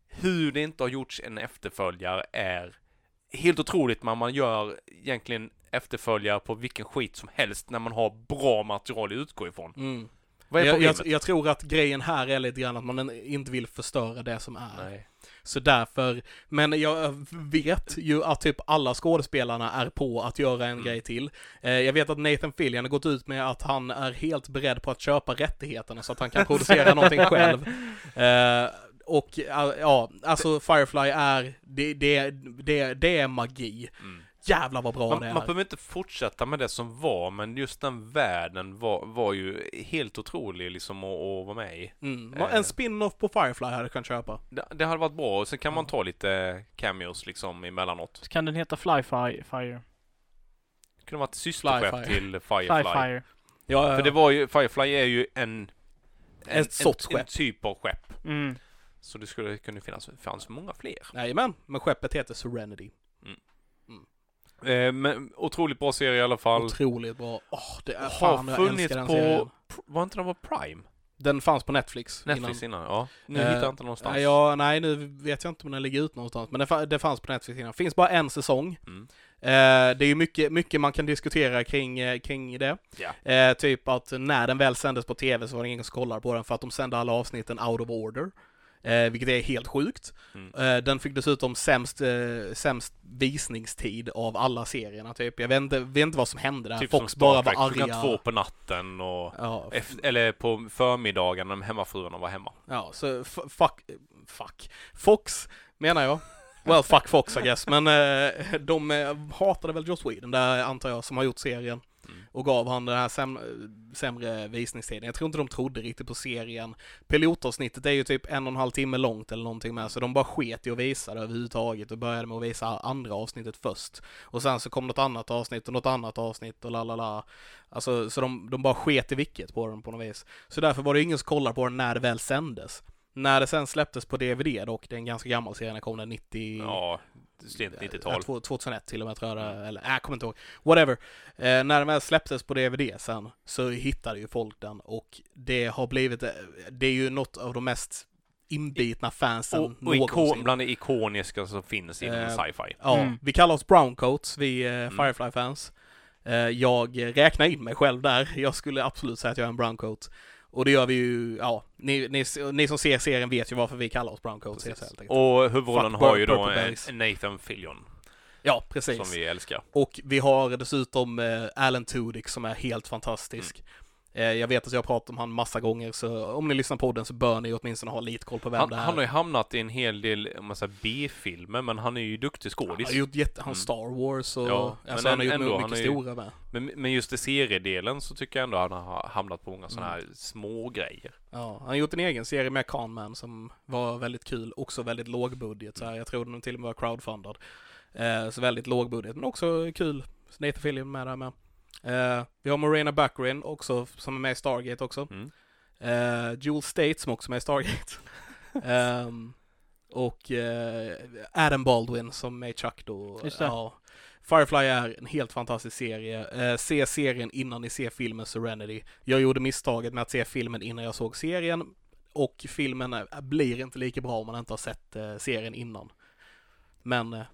Hur det inte har gjorts en efterföljare är helt otroligt, men man gör egentligen efterföljare på vilken skit som helst när man har bra material att utgå ifrån. mm. Vad är jag, jag, jag tror att grejen här är lite grann att man inte vill förstöra det som är. Nej. Så därför, men jag vet ju att typ alla skådespelarna är på att göra en Mm. grej till. Eh, jag vet att Nathan Fillion har gått ut med att han är helt beredd på att köpa rättigheterna så att han kan producera någonting själv. Eh, och ja, alltså Firefly är, det, det, det, det är magi. Mm. Jävlar vad bra Man, det är. man behöver inte fortsätta med det som var, men just den världen var, var ju helt otrolig liksom att, att vara med i. Mm. Eh. En spin-off på Firefly hade jag kunnat köpa. Det, det hade varit bra, och sen kan man Ja. ta lite cameos liksom emellanåt. Kan den heta Fly Fi- Fire? Det kunde varit systerskepp till Fly Firefly. Fire. Ja, För det var ju, Firefly är ju en... en Ett sorts en, en typ av skepp. Mm. Så det skulle kunna finnas, fanns många fler. Jajamän, men skeppet heter Serenity. Eh, men otroligt bra serie i alla fall. Otroligt bra. Åh, det är Har fan, jag funnits på... serien. Var inte den på Prime? Den fanns på Netflix. Netflix innan, ja. Nu Eh, hittar jag inte någonstans. Nej, ja, nej, nu vet jag inte om den ligger ut någonstans, men det, fa- det fanns på Netflix innan. Finns bara en säsong. Mm. Eh, det är ju mycket, mycket man kan diskutera kring, eh, kring det. Eh, typ att när den väl sändes på TV så var det ingen som kollade på den för att de sände alla avsnitten out of order. Eh, vilket är helt sjukt. Mm. Eh, den fick dessutom sämst, eh, sämst visningstid av alla serierna typ. Jag vet inte, vet inte vad som hände där. Typ Fox som bara var Trek, klockan arga. två på natten och... Ja, Efter, eller på förmiddagen när hemmafruarna var hemma. ja, så fuck, fuck. Fox menar jag. Well, fuck Fox I guess, men eh, de eh, hatade väl Joss Whedon där antar jag, som har gjort serien. Mm. Och gav han den här säm sämre visningstiden. Jag tror inte de trodde riktigt på serien. Pilotavsnittet är ju typ en och en halv timme långt eller någonting med, så de bara sket i att visa det överhuvudtaget och började med att visa andra avsnittet först. Och sen så kom något annat avsnitt och något annat avsnitt och la la la. Alltså, så de, de bara sket i vilket på den på något vis. Så därför var det ingen som kollade på den när det väl sändes. När det sen släpptes på DVD dock, det är en ganska gammal serie, den kom den 90... Ja, sent 90-tal. Ja, två- 2001 till och med tror jag det, eller nej, jag kommer inte ihåg. Whatever. Eh, när den väl släpptes på DVD sen så hittade ju folk den och det har blivit, eh, det är ju något av de mest inbitna fansen Och, och ikon, någonsin. bland det ikoniska som finns inom Eh, sci-fi. Ja, Mm. vi kallar oss browncoats, vi eh, Mm. Firefly-fans. Eh, jag räknar in mig själv där, jag skulle absolut säga att jag är en browncoat. Och det gör vi ju, ja, ni, ni, ni som ser serien vet ju varför vi kallar oss browncoats enkelt. Och huvudrollen Fuck har ju då Nathan Fillion, Ja, precis. som vi älskar. Och vi har dessutom eh, Alan Tudyk som är helt fantastisk. Eh, jag vet att jag har pratat om han massa gånger, så om ni lyssnar på den så bör ni åtminstone ha lite koll på vem Han, det är. han har ju hamnat i en hel del säger, B-filmer, men han är ju duktig Han skådis. har gjort jätte, han Mm. Star Wars och Ja, alltså, men han har gjort ändå, mycket han är ju- stora med. Men, men just i seriedelen så tycker jag ändå han har hamnat på många sådana Mm. här små grejer. Ja, han har gjort en egen serie med Conman som var väldigt kul, också väldigt låg budget så här. Jag tror den till och med var crowdfundad. Eh, så väldigt låg budget, men också kul. Nathan Fillion med där med. Eh, vi har Morena Baccarin också, som är med i Stargate också. Mm. Uh, Jewel State som också är med i Stargate. Ehm, och eh, Adam Baldwin som är med i Chuck då. Ja. Firefly är en helt fantastisk serie. Eh, se serien innan ni ser filmen Serenity. Jag gjorde misstaget med att se filmen innan jag såg serien. Och filmen är, blir inte lika bra om man inte har sett serien innan. Men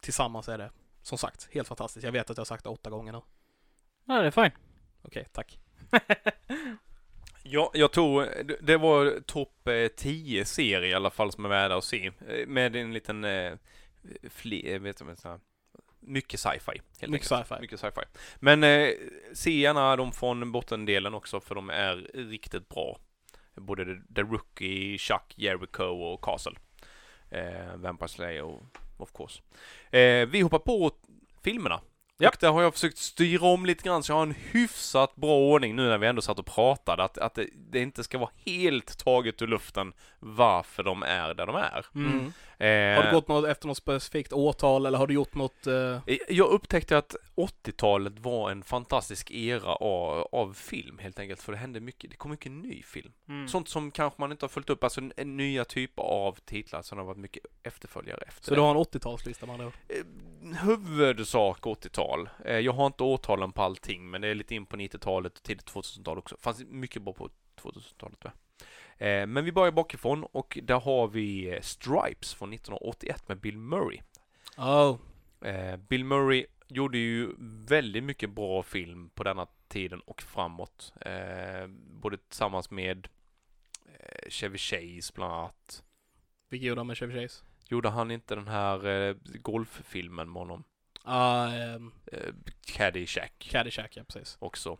tillsammans är det, som sagt, helt fantastiskt. Jag vet att jag har sagt det åtta gånger nu. Ja, det är fine. Okej, tack. Ja, jag tror det- var topp eh, 10 serier i alla fall som är värda att se. Eh, Med en liten, eh, fler, vet du, så här, mycket sci-fi. Helt Mycket enkelt. sci-fi. Mycket sci-fi. Men eh, se gärna de från bottendelen också för de är riktigt bra. Både The, The Rookie, Chuck, Jericho och Castle. Eh, Vampire Slayer och of course. Eh, vi hoppar på filmerna. Ja. Och där har jag försökt styra om lite grann så jag har en hyfsat bra ordning nu när vi ändå satt och pratade. Att, att det, det inte ska vara helt taget ur luften varför de är där de är. Mm. Mm. Eh, Har du gått något, efter något specifikt årtal eller har du gjort något? eh, Jag upptäckte att 80-talet var en fantastisk era av, av film helt enkelt. För det hände mycket, det kom mycket ny film. Mm. Sånt som kanske man inte har följt upp, alltså nya typer av titlar som har varit mycket efterföljare efter Så det. du har en 80-talslista med andra ord? Eh, Huvudsak 80-tal. Eh, Jag har inte årtalen på allting, men det är lite in på 90-talet och tidigt 2000-tal också. Fanns mycket bra på 2000-talet med. Eh, Men vi börjar bakifrån och där har vi eh, Stripes från 1981 med Bill Murray. Oh. Bill Murray gjorde ju väldigt mycket bra film på denna tiden och framåt. Både tillsammans med Chevy Chase bland annat. Vilka gjorde han med Chevy Chase? Gjorde han inte den här eh, golffilmen med honom? Ja, um, Eh, Caddyshack Caddyshack, ja precis. också.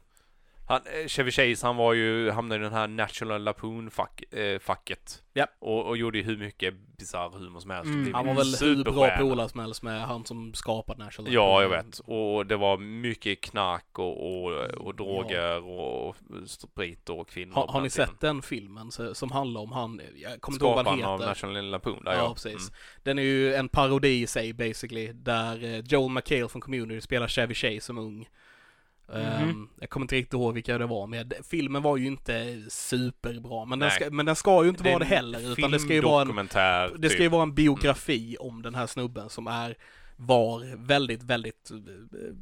Han, eh, Chevy Chase, han var ju, hamnade i den här National Lapoon-facket. Ja. Och, och gjorde ju hur mycket bisarr humor som helst. Mm. Han var väl hur bra polare som helst med han som skapade National Ja, jag vet. Och det var mycket knark och, och, och droger och sprit och kvinnor. Har, på har ni sett den filmen som handlar om han, jag kommer inte ihåg vad han Skaparen av heter. National Lampoon, där Ja, ja. precis. Mm. Den är ju en parodi i sig basically, där eh, Joel McHale från Community spelar Chevy Chase som ung. Mhm. jag kommer inte riktigt ihåg vilka det var med. Filmen var ju inte superbra, men den, ska, men den ska ju inte Det vara det heller, utan det ska ju vara en, det ska typ. ju vara en biografi om den här snubben som är, var väldigt, väldigt eh,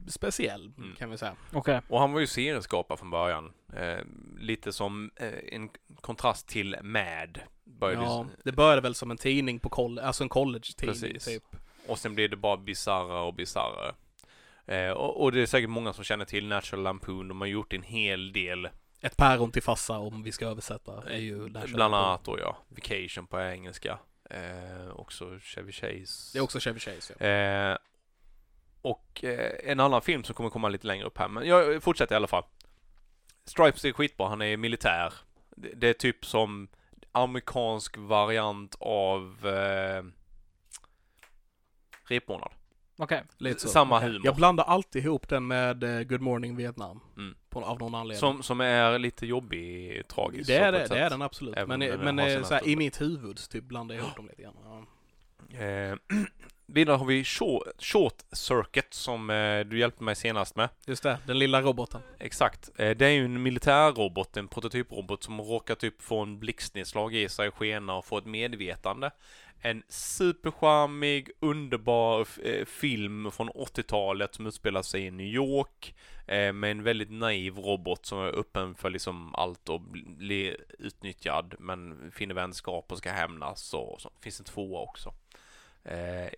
speciell, Mm. kan vi säga. Okej. Och han var ju serieskapare från början. Eh, lite som eh, en kontrast till Mad. Började Ja, ju- det började väl som en tidning på college, alltså en college-tidning Precis. typ. Och sen blev det bara bizarrare och bizarrare. Eh, och, och det är säkert många som känner till National Lampoon. De har gjort en hel del. Ett päron till fassa om vi ska översätta är ju National bland annat då ja. Vacation på engelska. Eh, också Chevy Chase. Det är också Chevy Chase ja. Eh, och eh, en annan film som kommer komma lite längre upp här, men jag fortsätter i alla fall. Stripes är skitbra, han är militär. Det, det är typ som amerikansk variant av eh, repmånad. Okej. Lite så. Samma Okej. humor. Jag blandar alltid ihop den med eh, Good Morning Vietnam. Mm. På, av någon anledning. Som, som är lite jobbig, tragisk. det är så på det, ett det sätt. är den absolut. Även Men, om eh, den men har eh, sina så här, i stunder. mitt huvud typ blandar jag ihop dem lite grann. Ja. Eh, vidare har vi short, short Circuit som eh, du hjälpte mig senast med. Just det, den lilla roboten. Exakt. Eh, Det är ju en militärrobot, en prototyprobot som råkar typ få en blixtnedslag i sig, skena och få ett medvetande. En supercharmig, underbar eh, film från 80-talet som utspelar sig i New York eh, med en väldigt naiv robot som är öppen för liksom allt och blir utnyttjad men finner vänskap och ska hämnas och så. Finns en tvåa också. Eh,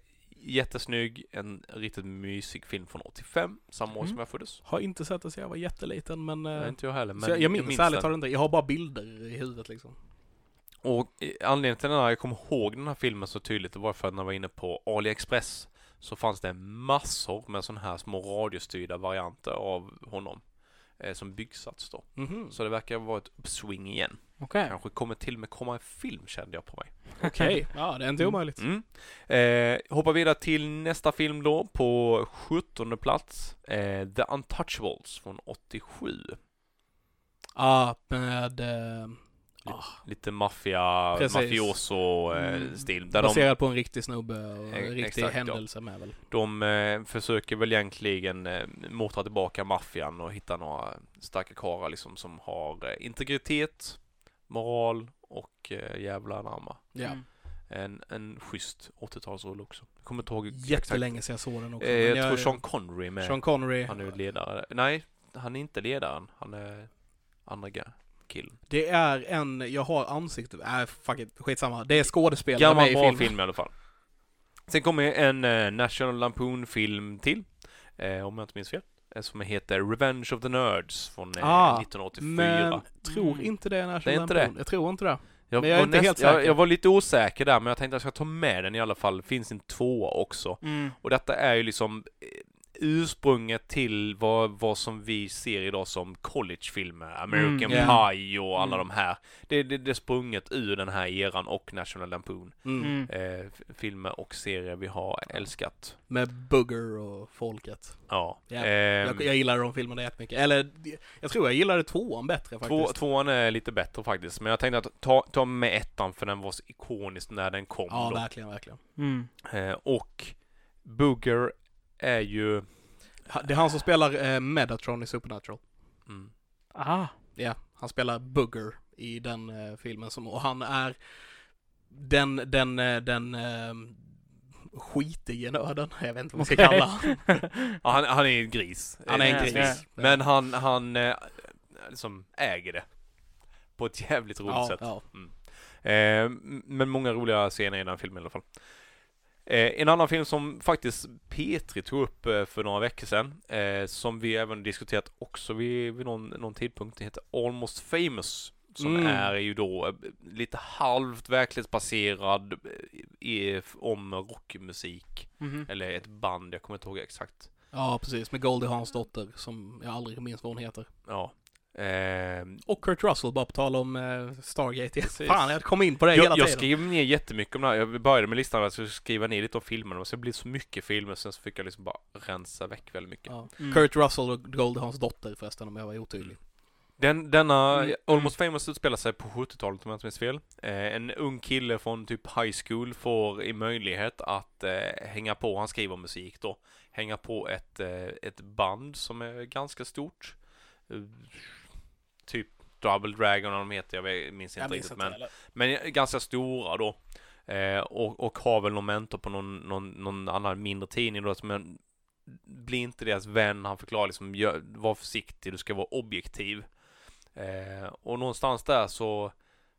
jättesnygg, en riktigt mysig film från 85, samma år Mm. som jag föddes. Har inte sett den sedan jag var jätteliten men... eh, Nej, inte jag heller, men så jag, jag minns ärligt talat inte, jag har bara bilder i huvudet liksom. Och eh, anledningen till här, jag kommer ihåg den här filmen så tydligt, det var för att när jag var inne på AliExpress så fanns det massor med sådana här små radiostyrda varianter av honom. Eh, som byggsats då. Mhm. Så det verkar vara ett uppsving igen. Okej. Kanske kommer till och med komma en film kände jag på mig. Okej, ja det är inte omöjligt. Mm. Eh, hoppar vidare till nästa film då på 17 plats. Eh, The Untouchables från 87. Ja, med... Ah, Lite maffia, Precis. mafioso eh, Mm. stil. Där de, baserad på en riktig snubbe och Eh, en riktig exakt, ja. händelse med väl. de eh, försöker väl egentligen eh, motra tillbaka maffian och hitta några starka karlar liksom som har eh, integritet, moral och eh, jävla anamma. Ja. Mm. En, en schysst 80-talsrulle också. Jag kommer inte ihåg Jättelänge sedan jag såg den också. Eh, men jag, tror Sean Connery är med. Sean Connery. Han är ju ledare. Nej, han är inte ledaren. Han är andra killen. Det är en, jag har ansikte, äh fuck it, skitsamma. Det är skådespelare Gammal med i bra filmen. film i alla fall. Sen kommer en eh, National Lampoon-film till. Eh, om jag inte minns fel. Eh, som heter Revenge of the Nerds från eh, Ah, 1984. Men tror Mm. inte det är National Det är inte Lampoon. Jag tror inte det. Jag, men jag är var inte helt jag, säker. jag var lite osäker där, men jag tänkte att jag ska ta med den i alla fall. Det finns en tvåa också. Mm. Och detta är ju liksom eh, ursprunget till vad, vad som vi ser idag som collegefilmer, American Mm, Pie och alla Mm. de här. Det, det, det är sprunget ur den här eran och National Lampoon. Mm. Mm. Eh, filmer och serier vi har älskat. Med Booger och folket. Ja. Ja, Ehm, Jag, jag gillar de filmerna jättemycket. Eller, jag tror jag gillade tvåan bättre Två, faktiskt. tvåan är lite bättre faktiskt, men jag tänkte att ta, ta med ettan för den var så ikonisk när den kom Ja, då. verkligen, verkligen. Mm. Eh, och Booger är ju... Det är han som spelar eh, Medatron i Supernatural. Mm, Ah. Ja, han spelar Booger i den eh, filmen som, och han är den, den, eh, den eh, skitige nörden. Jag vet inte vad man ska kalla han. ja, han, han är en gris. Han är en Eh, gris. Ja. Men han, han eh, liksom äger det. På ett jävligt roligt ja, sätt. ja. Eh, m- men många roliga scener i den filmen i alla fall. Eh, en annan film som faktiskt Petri tog upp eh, för några veckor sedan, eh, som vi även diskuterat också vid, vid någon, någon tidpunkt, heter Almost famous. Som Mm. är ju då lite halvt verklighetsbaserad i, om rockmusik. Mhm. Eller ett band, jag kommer inte ihåg exakt. ja, precis. Med Goldie Hawns dotter som jag aldrig minns vad hon heter. Ja. Eh, Och Kurt Russell, bara på tal om eh, Stargate. Precis. Fan, jag kom in på det hela jag, jag tiden. skrev ner jättemycket om det här. Jag började med listan att jag skulle skriva ner lite om filmerna. Och så blev det så mycket filmer. Sen så fick jag liksom bara rensa väck väldigt mycket. Ja. Mm. Kurt Russell och Goldie Hawns dotter förresten, om jag var otydlig. Den, denna Mm. Almost famous utspelar sig på 70-talet om jag inte minns fel. Eh, en ung kille från typ high school får i möjlighet att eh, hänga på, han skriver musik då, hänga på ett, eh, ett band som är ganska stort. Typ Double Dragon de heter, jag minns inte riktigt. Men, men ganska stora då. Eh, och, och har väl någon mentor på någon, någon, någon annan mindre tidning då, men blir inte deras vän. Han förklarar liksom, gör, var försiktig, du ska vara objektiv. Eh, och någonstans där så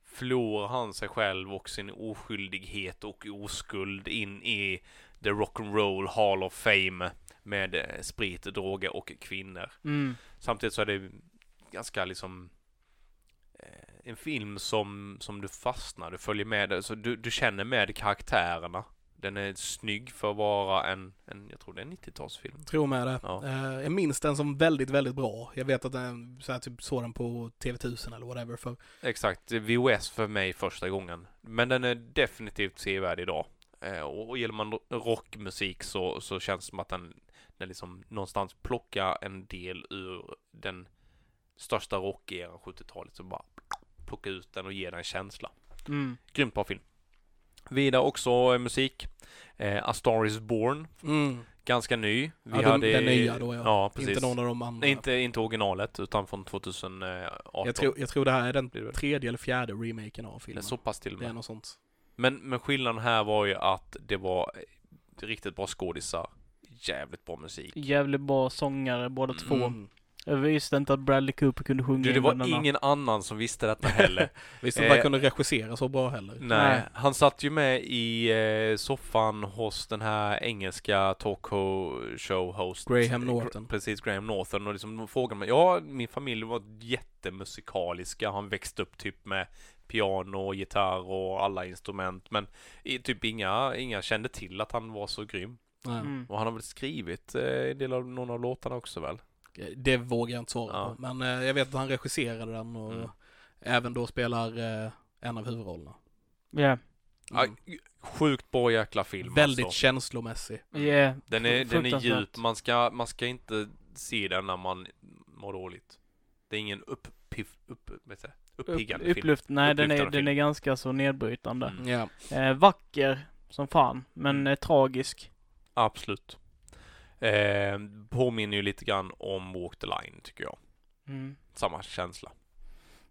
förlorar han sig själv och sin oskyldighet och oskuld in i the rock'n'roll hall of fame med eh, sprit, droger och kvinnor. Mm. Samtidigt så är det ganska liksom eh, en film som, som du fastnar, du följer med, så du, du känner med karaktärerna. Den är snygg för att vara en, en jag tror det är en 90-talsfilm. Tror med det. Ja. Eh, jag minns den som väldigt, väldigt bra. Jag vet att den, så här, typ såg den på TV1000 eller whatever för. Exakt, VOS för mig första gången. Men den är definitivt sevärd idag. Eh, och, och gillar man rockmusik så, så känns det som att den, den liksom någonstans plockar en del ur den största rockeran 70-talet. Så bara plocka ut den och ge den en känsla. Mm. Grymt bra film. Vidare också eh, musik. Eh, A Star Is Born. Mm. Ganska ny. Vi Ja, den- den nya då, ja. Ja, precis. Inte någon av de andra. Nej, inte, inte originalet utan från 2018. jag, tror, jag tror det här är den tredje eller fjärde remaken av Det är filmen. så pass till och Det är med. något sånt. Men, men skillnaden här var ju att det var eh, riktigt bra skådisar. Jävligt bra musik. Jävligt bra sångare båda två. Jag visste inte att Bradley Cooper kunde sjunga Du, det var ingen annan som visste detta heller. Visst att man Eh, kunde regissera så bra heller. Nej, Nej. han satt ju med i eh, soffan hos den här engelska talkshow show host Graham Gra- Norton. Precis, Graham Norton och liksom de frågade mig, ja min familj var jättemusikaliska, han växte upp typ med piano, gitarr och alla instrument men i, typ inga, inga kände till att han var så grym. Mm. Och han har väl skrivit eh, en del av någon av låtarna också väl? Det vågar jag inte svara Ja. på. Men eh, jag vet att han regisserade den och Mm. även då spelar eh, en av huvudrollerna. Ja. Ja, Mm. sjukt bra jäkla film Väldigt alltså. känslomässig. Yeah. Den är, den är djup, man ska, man ska inte se den när man mår dåligt. Det är ingen uppiff, upp, vad heter det? Upp, uppiggande film. upplyft. Nej, den är, den är ganska så nedbrytande. Mm. Ja. Eh, vacker som fan, men Mm. eh, tragisk. Absolut. Eh, påminner ju lite grann om Walk the Line tycker jag. Mm. Samma känsla.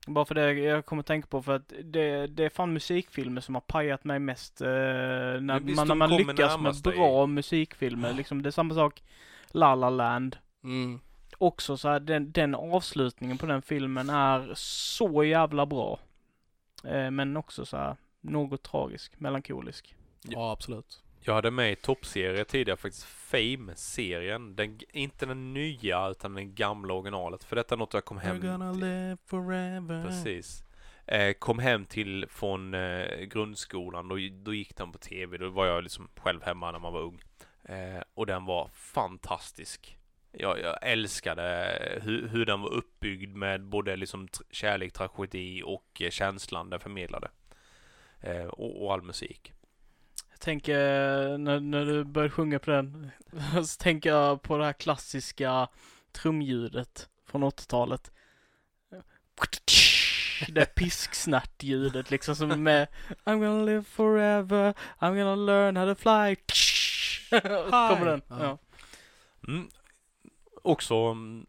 Bara för det jag kommer att tänka på för att det, det är fan musikfilmer som har pajat mig mest. Eh, när visst, man, när man lyckas med bra musikfilmer. Liksom, det är samma sak La La Land. Mm. Också så här, den, den avslutningen på den filmen är så jävla bra. Eh, men också så här något tragisk, melankolisk. ja, absolut. Jag hade med i toppserie tidigare faktiskt Fame-serien. Den, inte den nya utan den gamla originalet. För detta är något jag kom hem till. live forever. Precis. Eh, kom hem till från eh, grundskolan, då, då gick den på tv, då var jag liksom själv hemma när man var ung. Eh, och den var fantastisk. Jag, jag älskade hur, hur den var uppbyggd med både liksom kärlek, tragedi och eh, känslan den förmedlade. Eh, och, och all musik. Tänker, när, när du började sjunga på den, så tänker jag på det här klassiska trumljudet från 80-talet. Det pisksnärtljudet liksom som är med I'm gonna live forever, I'm gonna learn how to fly. Kommer den. Ja. Ja. Mm. Också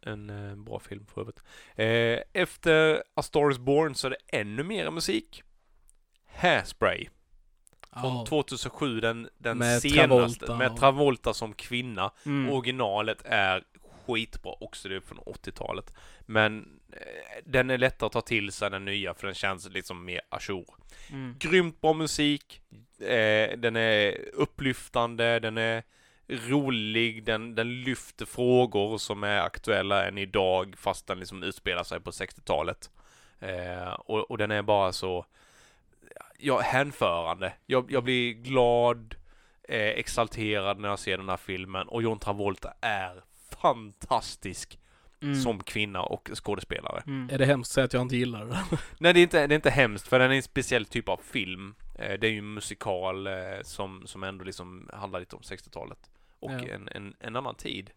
en eh, bra film för övrigt. Eh, efter A Star Is Born så är det ännu mer musik. Hairspray. Från Ja. 2007, den, den Med senaste. Travolta med Travolta som kvinna. Mm. Originalet är skitbra också, det är från 80-talet. Men eh, den är lättare att ta till sig den nya för den känns liksom mer ajour. Mm. Grymt bra musik, eh, den är upplyftande, den är rolig, den, den lyfter frågor som är aktuella än idag fast den liksom utspelar sig på 60-talet. Eh, och, och den är bara så, ja, hänförande. Jag, jag blir glad, eh, exalterad när jag ser den här filmen och John Travolta är fantastisk Mm. som kvinna och skådespelare. Mm. Är det hemskt att säga att jag inte gillar det? Nej, det är inte, det är inte hemskt för den är en speciell typ av film. Eh, det är ju en musikal eh, som, som ändå liksom handlar lite om 60-talet. Och Ja. en, en, en annan tid.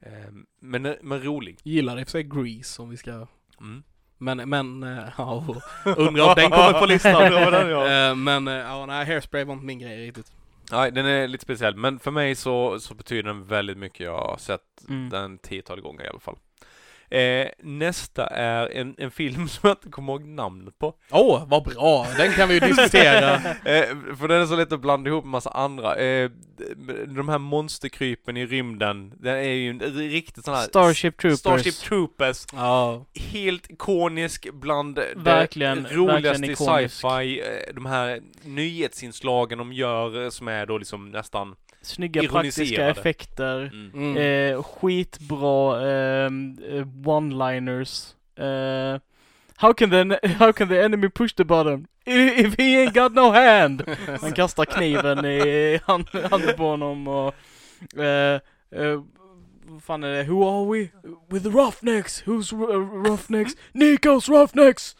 Eh, men, men rolig. Gillar i och för sig Grease om vi ska Mm. Men, men, eh, ja, undrar om den kommer på listan. Den, ja. Eh, Men, eh, ja, nej, Hairspray var inte min grej riktigt. Nej, den är lite speciell. Men för mig så, så betyder den väldigt mycket. Jag har sett Mm. den tiotal gånger i alla fall. Eh, nästa är en, en film som jag inte kommer ihåg namnet på. Åh, vad bra! Den kan vi ju diskutera. Eh, för den är så lätt att blanda ihop med massa andra. Eh, de här monsterkrypen i rymden, den är ju en riktigt sån här Starship Troopers. Starship Troopers. Ja, Helt ikonisk bland Verkligen, det roligaste i sci-fi. Eh, De här nyhetsinslagen de gör eh, som är då liksom nästan Snygga praktiska effekter. mm. mm. Eh, skitbra ehm, eh, one-liners. Eh, how, can the, how can the enemy push the button? I- If he ain't got no hand! Han kastar kniven i hand, handen på honom och... Eh, eh, vad fan är det? Who are we? With the roughnecks! Who's r- roughnecks? Nikos roughnecks!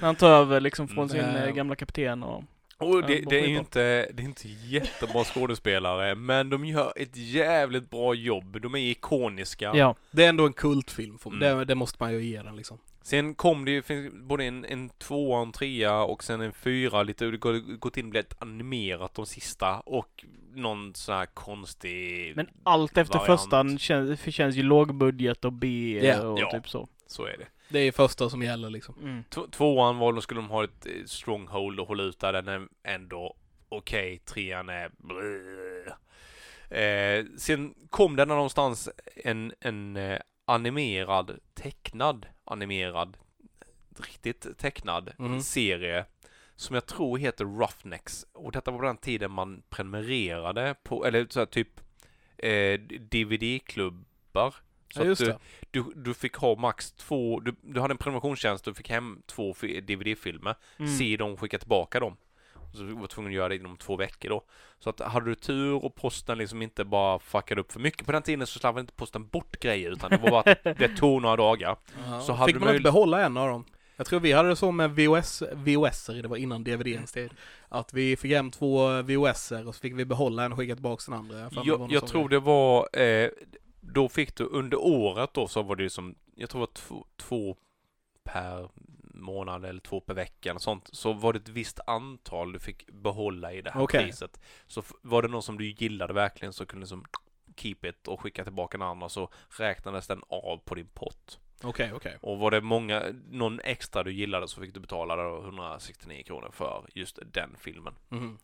Han tar över liksom från sin Mm. eh, gamla kapten och... Och det, det är ju inte, det är inte jättebra skådespelare, men de gör ett jävligt bra jobb. De är ikoniska. Ja. Det är ändå en kultfilm, Mm. det, det måste man ju ge den liksom. Sen kom det ju finns både en, en tvåa, en trea och sen en fyra lite, det har gått in och blivit animerat de sista och någon sån här konstig, Men allt efter variant. första känns, känns ju lågbudget och B Ja. och Ja. typ så. så är det. Det är första som gäller liksom. Mm. Tvåan var, då skulle de ha ett eh, stronghold och hålla ut där, den är ändå okej, trean är eh, Sen kom det någonstans en, en eh, animerad, tecknad, animerad, riktigt tecknad Mhm. serie som jag tror heter Roughnecks. Och detta var på den tiden man prenumererade på, eller så här typ eh, DVD-klubbar. Så Ja, just att du, du, du fick ha max två, du, du hade en prenumerationstjänst, du fick hem två fi- DVD-filmer, Mm. se dem, skicka tillbaka dem. Så du var tvungen att göra det inom två veckor då. Så att hade du tur och posten liksom inte bara fuckade upp för mycket på den tiden så slarvade inte posten bort grejer utan det var bara att det tog några dagar. Ja. Så hade Fick man inte behålla en av dem? Jag tror vi hade det så med VHS, VHSer, det var innan DVDns tid. Att vi fick hem två VHSer och så fick vi behålla en och skicka tillbaka den andra. Jag, Jag, jag tror det var, eh, då fick du under året då så var det ju som, jag tror det var två, två per månad eller två per vecka eller sånt, så var det ett visst antal du fick behålla i det här Okej. priset. Så var det någon som du gillade verkligen så kunde du som keep it och skicka tillbaka den andra så räknades den av på din pott. Okej, okej. Och var det många, någon extra du gillade så fick du betala då 169 kronor för just den filmen. Mhm.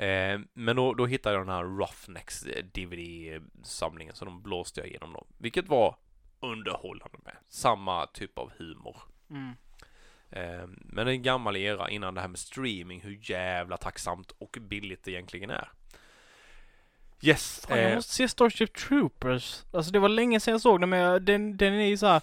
Eh, men då, då hittade jag den här Roughnecks eh, DVD-samlingen så de blåste jag igenom då. Vilket var underhållande med. Samma typ av humor. Mm. Eh, men en gammal era innan det här med streaming, hur jävla tacksamt och billigt det egentligen är. Yes. Fan, jag eh, måste se Starship Troopers. Alltså det var länge sedan jag såg den men den, den är ju såhär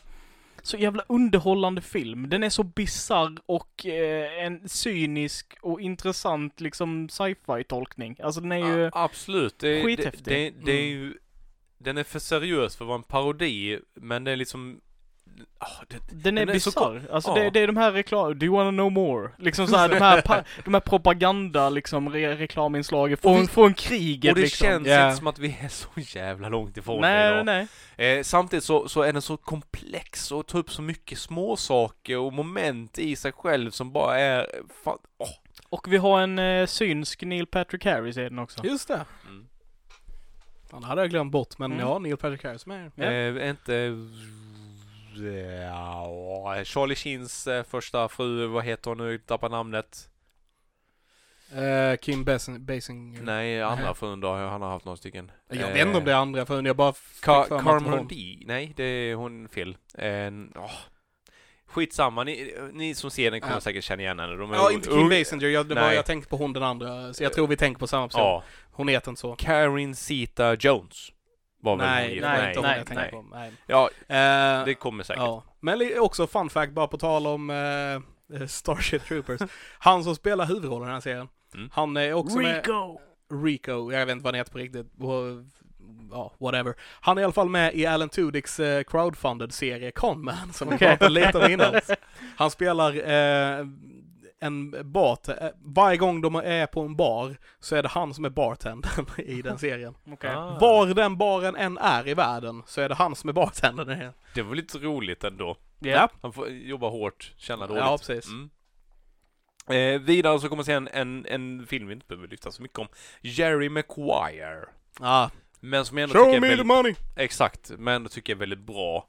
så jävla underhållande film. Den är så bizarr och eh, en cynisk och intressant liksom sci-fi tolkning. Alltså den är ju... Ja, absolut. Det, det, skithäftig. det, det är Mm. ju, den är för seriös för att vara en parodi, men det är liksom, ah, det, Den är den är så bisarr. Alltså ja. det, det är de här reklam... Do you wanna know more? Liksom så här, de här, de här propaganda liksom re, reklaminslagen från, vi- från kriget och det liksom. känns Ja. inte som att vi är så jävla långt ifrån det Nej, idag. nej. Eh, samtidigt så, så är den så komplex och tar upp så mycket småsaker och moment i sig själv som bara är, fan, åh. Och vi har en eh, synsk Neil Patrick Harris i den också. Just det. Mm. Han hade jag glömt bort, men Mm. ja, Neil Patrick Harris med. Ja. Eh, är inte ja, Charlie Sheens eh, första fru, vad heter hon nu, tappar namnet. Eh, Kim Basing, Basinger. Nej, andra frun då, han har haft några stycken. Jag Eh, vet inte om det är andra förrän jag bara Ka- Carmen. D, nej det är hon fel. Eh, åh. Skitsamma, ni, ni som ser den kommer Ja. säkert känna igen henne. De är Ja, inte Kim Basinger, jag, det var, jag tänkte på hon den andra. Så jag tror vi tänker på samma person. Ja, Hon heter inte så. Karen Zeta Jones. Var väl Nej, nej, inte nej, jag nej. på. Nej. Ja, Eh, det kommer säkert. ja. Men också fun fact, bara på tal om eh, Starship Troopers. han som spelar huvudrollen i den här serien. Mm. Han är också med... Rico! Rico, jag vet inte vad han heter på riktigt. Ja, whatever. Han är i alla fall med i Alan Tudyks eh, crowdfunded serie Conman, som vi pratade lite om innan. Han spelar en bart, eh, varje gång de är på en bar så är det han som är bartendern i den serien. Okej. Ah. Var den baren än är i världen så är det han som är bartendern. Det var lite roligt ändå. Ja. Han får jobba hårt, känna dåligt. Ja, precis. Mm. Eh, vidare så kommer se en, en, en film vi inte behöver lyfta så mycket om. Jerry Maguire. Ah, Men som jag ändå show tycker är me the väldigt, money! Exakt, men ändå tycker jag är väldigt bra.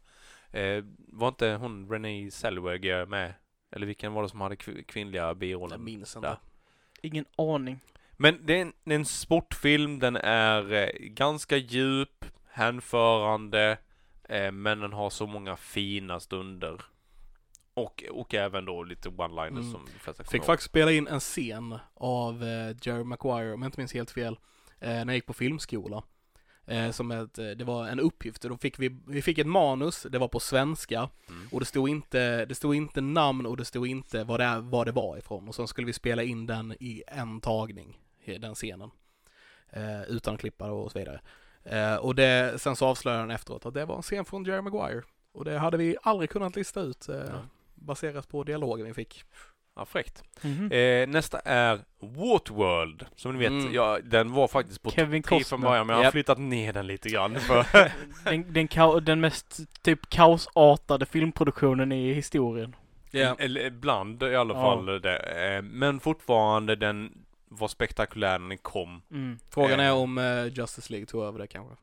Eh, var inte hon Renee Zellweger med? Eller vilken var det som hade kv- kvinnliga Jag birollen? minns inte. Där. Ingen aning. Men det är, en, det är en sportfilm, den är eh, ganska djup, hänförande, eh, men den har så många fina stunder. Och, och även då lite one-liners Mm. som de flesta Fick ihåg. faktiskt spela in en scen av eh, Jerry Maguire, om jag inte minns helt fel, eh, när jag gick på filmskola. Eh, som ett, eh, det var en uppgift, och då fick vi, vi fick ett manus, det var på svenska, Mm. och det stod inte, det stod inte namn och det stod inte vad det, vad det var ifrån. Och sen skulle vi spela in den i en tagning, i den scenen. Eh, utan att klippa och så vidare. Eh, och det, sen så avslöjade han efteråt att det var en scen från Jerry Maguire. Och det hade vi aldrig kunnat lista ut, eh, Ja. baserat på dialogen vi fick. Ja, fräckt. Mhm. Eh, nästa är Waterworld. Som ni vet, Mm. ja, den var faktiskt på Kevin topp 10 Costner. från början, men jag har Japp. flyttat ner den lite grann. För Den, den, den mest typ kaosartade filmproduktionen i historien. Eller ibland i alla Ja. fall. Det, eh, men fortfarande, den var spektakulär när den kom. Mm. Frågan Eh. är om eh, Justice League tog över det kanske.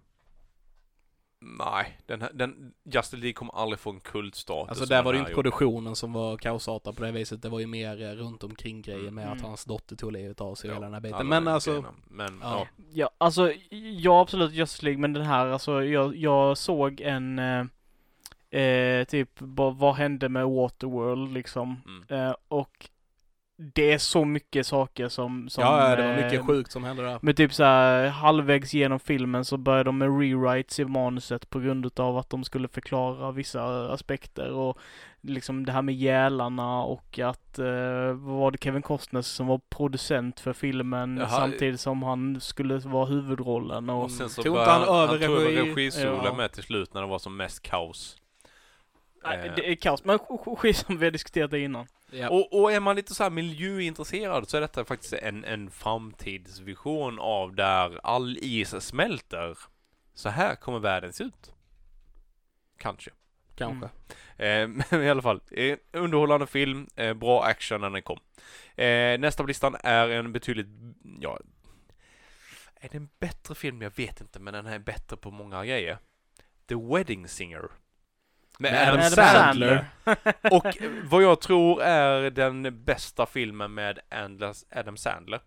Nej, den, här- den, Justice League kommer aldrig få en kultstatus. Alltså där var det ju inte produktionen som var kaosartad på det viset. Det var ju mer eh, runt omkring grejen med att Mm. hans dotter tog livet av sig Ja, hela den här biten. alla Men alltså, grejerna. Men, ja. ja. Ja, alltså, ja absolut Justice League, men den här, alltså jag, jag såg en, eh, eh, typ, vad, vad hände med Waterworld liksom? Mm. Eh, och det är så mycket saker som, som ja, ja, det var eh, mycket sjukt som hände där. Men typ så här, halvvägs genom filmen så började de med rewrites i manuset på grund utav att de skulle förklara vissa aspekter och liksom det här med gälarna och att, eh, vad var det Kevin Costner som var producent för filmen Jaha. samtidigt som han skulle vara huvudrollen och Och sen så Tog inte han över han tog över regi- registolen Ja. med till slut när det var som mest kaos. Nej, Eh, det är kaos, men sk- sk- skit som vi har diskuterat det innan. Ja. Och, och är man lite så här miljöintresserad så är detta faktiskt en, en framtidsvision av där all is smälter. Så här kommer världen se ut. Kanske. kanske. Eh, men i alla fall, eh, underhållande film, eh, bra action när den kom. Eh, nästa på listan är en betydligt, ja, är det en bättre film? Jag vet inte, men den här är bättre på många grejer. The Wedding Singer. Med, Med Adam, Adam Sandler. Sandler. Och vad jag tror är den bästa filmen med Adam Sandler.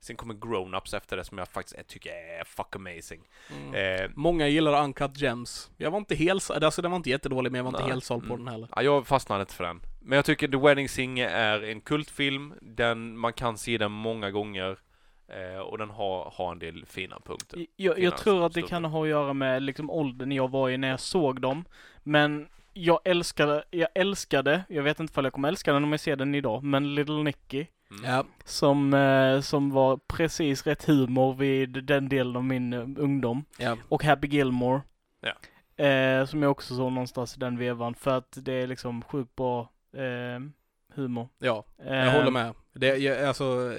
Sen kommer Grown Ups efter det som jag faktiskt tycker är fuck amazing. Mm. Eh, Många gillar Uncut Gems. Jag var inte helt, alltså den var inte jättedålig men jag var inte Nej. helt såld på Mm. den heller. Ja, jag fastnade inte för den. Men jag tycker The Wedding Singer är en kultfilm. Den, man kan se den många gånger. Eh, och den har, har en del fina punkter. Jag, jag tror att det kan ha att göra med liksom åldern jag var i när jag såg dem. Men jag älskade, jag älskade, jag vet inte om jag kommer älska den om jag ser den idag, men Little Nicky. Mm. Ja, Som, eh, som var precis rätt humor vid den delen av min eh, ungdom. ja. Och Happy Gilmore. Ja. Eh, som jag också såg någonstans i den vevan. För att det är liksom sjukt bra eh, humor. ja. Eh, Jag håller med. Det, jag, alltså,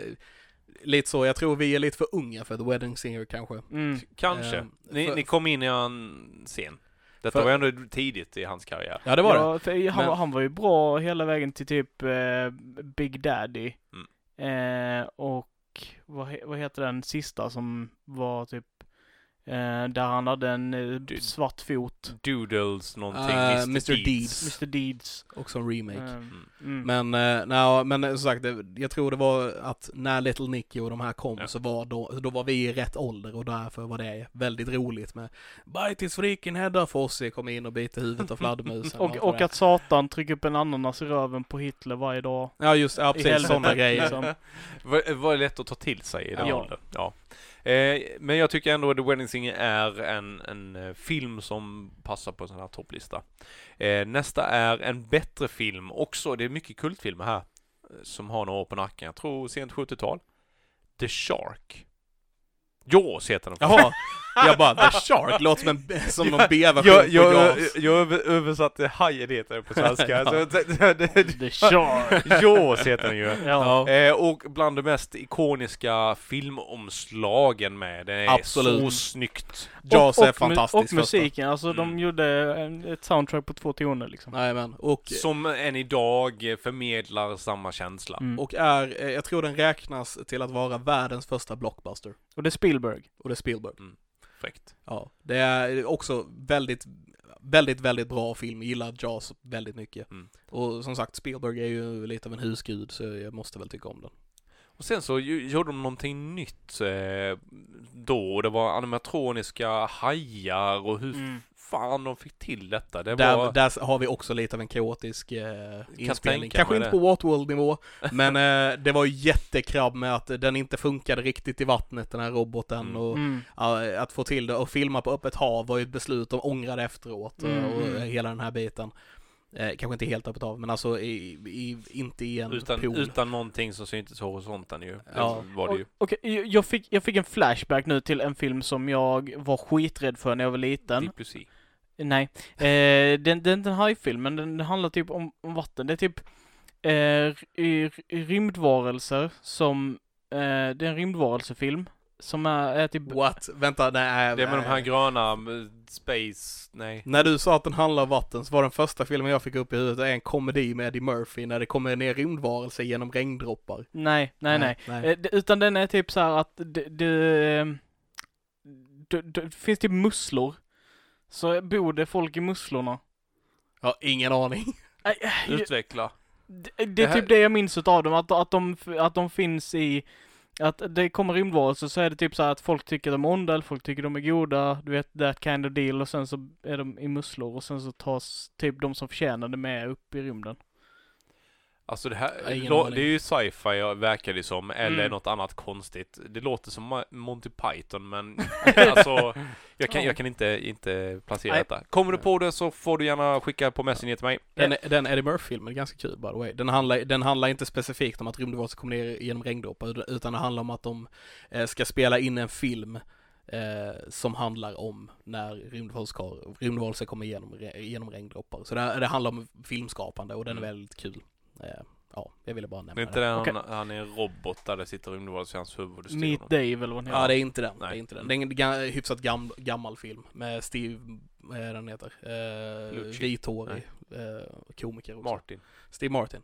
lite så, jag tror vi är lite för unga för The Wedding Singer kanske. Mm. Kanske. Ehm, ni, för- ni kom in i en scen. Detta För- var ändå tidigt i hans karriär. Ja, det var det. ja, För han, Men- han var ju bra hela vägen till typ eh, Big Daddy. Mm. Eh, och vad, vad heter den sista som var typ där han hade en eh, Du- svart fot. Doodles någonting, Uh, Mr. Mr. Deeds. Mr Deeds. Också en remake. Mm. Mm. Men, eh, nej, men som sagt, jag tror det var att när Little Nicky och de här kom Ja. så var då, då var vi i rätt ålder och därför var det väldigt roligt med Bajtis friken Hedda Fossi kom in och biter huvudet av fladdermusen. och, och det att Satan trycker upp en ananas i röven på Hitler varje dag. Ja just ja, precis sådana grejer. liksom. Var, var lätt att ta till sig i den Ja. åldern. Ja. Eh, men jag tycker ändå att The Wedding Singer är en, en eh, film som passar på en sån här topplista. Eh, nästa är en bättre film också. Det är mycket kultfilmer här eh, som har några år på nacken. Jag tror sent 70-tal. The Shark. Jaws heter den. Jaha, jag bara The Shark låter som en, som någon B-version jag, på jag, jag över, översatte Hajen heter den på svenska. Ja. Så, det, det, The Shark. Jaws heter den ju. Ja. Eh, och bland de mest ikoniska filmomslagen med. Det är Absolut. så snyggt. Jaws och, är fantastiskt Och musiken, alltså Mm. de gjorde en, ett soundtrack på två toner liksom. Nej men, och, Som än idag förmedlar samma känsla. Mm. och är, eh, jag tror den räknas till att vara världens första blockbuster. Och det är Spielberg. Och det är Spielberg. Fräckt. Ja, det är också väldigt, väldigt, väldigt bra film. Jag gillar Jaws väldigt mycket. Mm. Och som sagt, Spielberg är ju lite av en husgud, så jag måste väl tycka om den. Och sen så gjorde de någonting nytt eh, då. Det var animatroniska hajar och hur Mm. Fan de fick till detta. Det Där, var... där har vi också lite av en kaotisk eh, inspelning. tänka Kanske inte det. på Waterworld-nivå, men eh, det var jättekrabb med att den inte funkade riktigt i vattnet, den här roboten. Mm. Och Mm. ja, att få till det och filma på öppet hav var ju ett beslut de ångrade efteråt. Mm, och mm. hela den här biten. Eh, kanske inte helt öppet hav, men alltså i, i, inte i en Utan, pool. utan någonting som syntes horisonten ju. Ja. var det ju. Okej, jag- jag fick, jag fick en flashback nu till en film som jag var skiträdd för när jag var liten. Deep Sea. Nej. Eh, den, den, den hajfilmen, den, den handlar typ om, om vatten. Det är typ eh, rymdvarelser som, eh, det är en rymdvarelsefilm. Som är, är typ, What? Vänta, nej. Det är med de här nej. gröna, eh, Space, nej. När du sa att den handlar om vatten så var den första filmen jag fick upp i huvudet en komedi med Eddie Murphy när det kommer ner rymdvarelser genom regndroppar. nej, nej, nej. nej. Eh, det- utan den är typ så här att det, det, det, det finns typ musslor. Så bor det folk i musslorna. Jag har ingen aning. Nej, eh, jag- Utveckla. Det, det är Det här- typ det jag minns utav dem, att, att, de, att de finns i att det kommer rymdvarelser så är det typ så här att folk tycker de är onda eller folk tycker de är goda, du vet that kind of deal och sen så är de i musslor och sen så tas typ de som förtjänar det med upp i rymden. Alltså det här, det är ju sci-fi verkar det som, eller Mm. något annat konstigt. Det låter som Monty Python men alltså, jag kan, Ja. jag kan inte, inte placera Nej. detta. Kommer du på det så får du gärna skicka på Messenger till mig. Den, den Eddie Murphy-filmen är ganska kul by the way. Den handlar, den handlar inte specifikt om att rymdvarelser kommer ner genom regndroppar utan det handlar om att de eh, ska spela in en film eh, som handlar om när rymdvarelser, kommer genom, genom regndroppar. Så det, det handlar om filmskapande och den är Mm. väldigt kul. Eh, ja, jag ville bara Det nämna är inte den Okej. han, han är en robot där det sitter rymdvarelser i hans huvud Meet. Dave eller vad den Ja, heter. det är inte den. Det är Nej. inte den. Det är en ga- hyfsat gam, gammal film med Steve, vad är den heter? Eh, vithårig eh, komiker också. Martin. Steve Martin.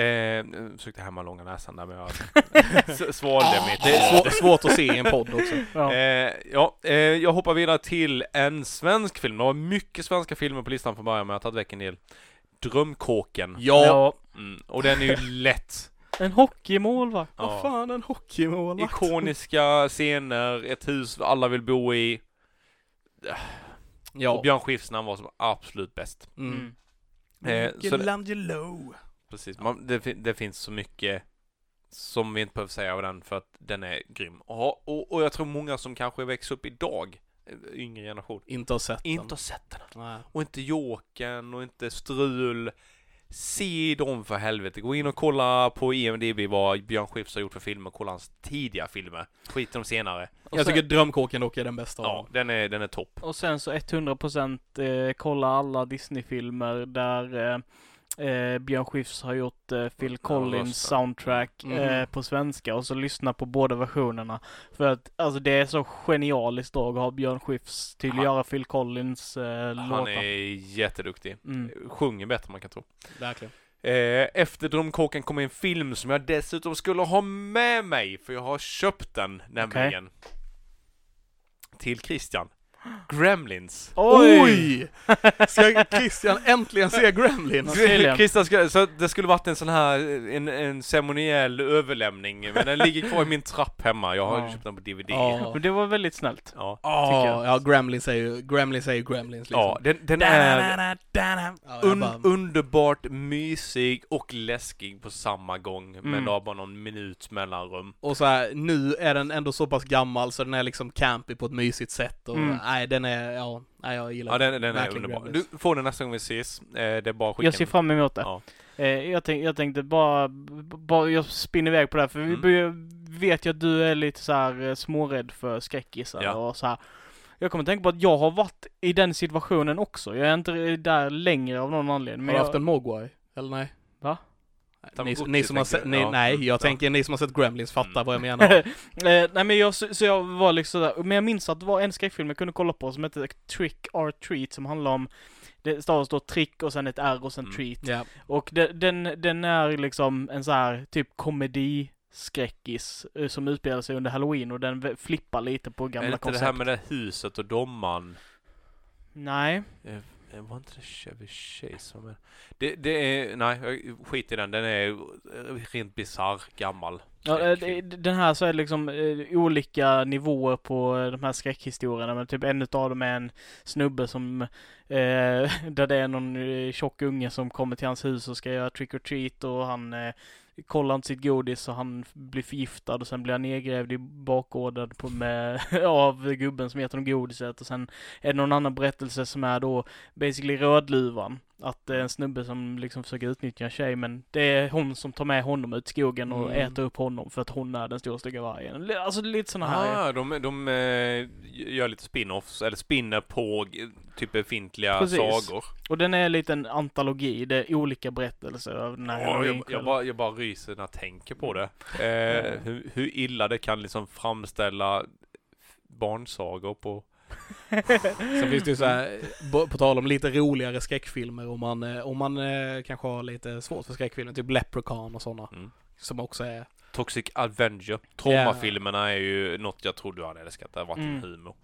Eh, nu försökte hämma långa näsan där men jag svalde mitt. Det är svå- svårt att se i en podd också. Ja. Eh, ja, eh, jag hoppar vidare till en svensk film. Det var mycket svenska filmer på listan från början men jag har tagit väck en del. Drömkåken. Ja. Mm, och den är ju lätt. En hockeymålvakt. vad Ja. fan en hockeymålvakt. Ikoniska scener, ett hus alla vill bo i. Ja. Och Björn Skifs han var som absolut bäst. Mm. Eh, så det- Michelangelo. Precis, Man, det, det finns så mycket som vi inte behöver säga av den för att den är grym. Och, och, och jag tror många som kanske växer upp idag eh, yngre generation Inte har sett inte den. har sett den. Nej. Och inte Jokern och inte Strul. Se dem för helvete. Gå in och kolla på IMDB vad Björn Skifs har gjort för filmer. Kolla hans tidiga filmer. Skit de senare. Och Jag sen- tycker Drömkåken dock är den bästa av Ja, den är, den är topp. Och sen så 100% eh, kolla alla Disney-filmer där eh, eh, Björn Skifs har gjort eh, Phil Collins soundtrack eh, på svenska och så lyssna på båda versionerna. För att alltså det är så genialiskt då att ha Björn Skifs till att Han- göra Phil Collins eh, Han låtar. är jätteduktig. Mm. Sjunger bättre än man kan tro. Verkligen. Eh, efter Drömkåken kommer en film som jag dessutom skulle ha med mig, för jag har köpt den nämligen. Till Christian. Gremlins. Oj! Ska Christian äntligen se Gremlins? Tydligen. Christian ska, så det skulle varit en sån här, en, en ceremoniell överlämning, men den ligger kvar i min trapp hemma. Jag har Ja. köpt den på DVD. Ja. Men det var väldigt snällt. Ja. tycker jag. Ja, Gremlins är ju, Gremlins är ju Gremlins liksom. Ja, den, den är Ja, jag un, bara- underbart mysig och läskig på samma gång, men Mm. det har bara någon minut mellanrum. Och så här, nu är den ändå så pass gammal så den är liksom campy på ett mysigt sätt och Mm. nej den är, ja, nej jag gillar Ja, den, den är verkligen underbar. Du får den nästa gång vi ses. Eh, det är bara att skicka Jag ser fram emot det. Ja. Eh, jag, tänk, jag tänkte bara, bara, jag spinner iväg på det här för vi Mm. börjar- vet ju att du är lite så här eh, smårädd för skräckisar Ja. och så här. Jag kommer tänka på att jag har varit i den situationen också. Jag är inte där längre av någon anledning. Har Men du jag, haft en mogwai? Eller nej? Ni, ni som har sett, ni, Ja. nej, Mm. jag Ja. tänker ni som har sett Gremlins fattar Mm. vad jag menar. eh, nej men jag, så, så jag var liksom där. Men jag minns att det var en skräckfilm jag kunde kolla på som hette Trick or Treat som handlar om det stavas då trick och sen ett R och sen Mm. treat. ja. Och den, den, den är liksom en så här typ komediskräckis eh, som utspelar sig under halloween och den flippar lite på Är gamla det inte koncept. det här med det huset och domaren? Nej. Eh, Var inte det Chevy Chase som är... Det, det är... Nej, skit i den. Den är rent bisarr gammal. Ja, eh, den här så är det liksom eh, olika nivåer på de här skräckhistorierna. Men typ en utav dem är en snubbe som, eh, där det är någon tjock unge som kommer till hans hus och ska göra trick or treat och han eh, kollar inte sitt godis och han blir förgiftad och sen blir han nedgrävd i bakgården på med, av gubben som gett honom godiset och sen är det någon annan berättelse som är då basically Rödluvan. Att det är en snubbe som liksom försöker utnyttja en tjej men det är hon som tar med honom ut i skogen och Mm. äter upp honom för att hon är den stora stygga vargen. Alltså lite sådana här. Ah, de, de eh, gör lite spin-offs, eller spinner på typ befintliga Precis. sagor. Och den är en liten antologi, det är olika berättelser av den här Ja, jag, jag, bara, jag bara ryser när jag tänker på det. Eh, hur, hur illa det kan liksom framställa barnsagor på... Sen finns det ju så här, på, tal om lite roligare skräckfilmer om man, eh, om man eh, kanske har lite svårt för skräckfilmer, typ Leprechaun och sådana. Mm. Som också är, Toxic Avenger. Traumafilmerna är ju något jag tror du hade älskat. Det har varit Mm. humor.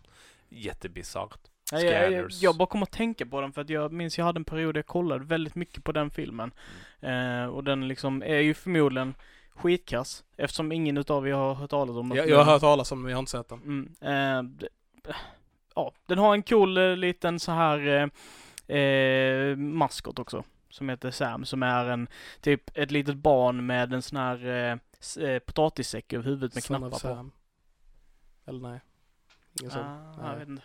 Jättebisarrt. Jag, jag, jag bara kom att tänka på den för att jag minns jag hade en period där jag kollade väldigt mycket på den filmen. Mm. Eh, och den liksom är ju förmodligen skitkass eftersom ingen utav er har hört talas om den. jag, jag har hört talas om den men jag har inte sett den. Mm, eh, ja, den har en cool eh, liten så här eh, eh, maskot också. Som heter Sam, som är en typ ett litet barn med en sån här eh, eh, potatissäck över huvudet med Son knappar på. Sam. Eller nej. Ingen sån. Ah, Nej. jag vet inte.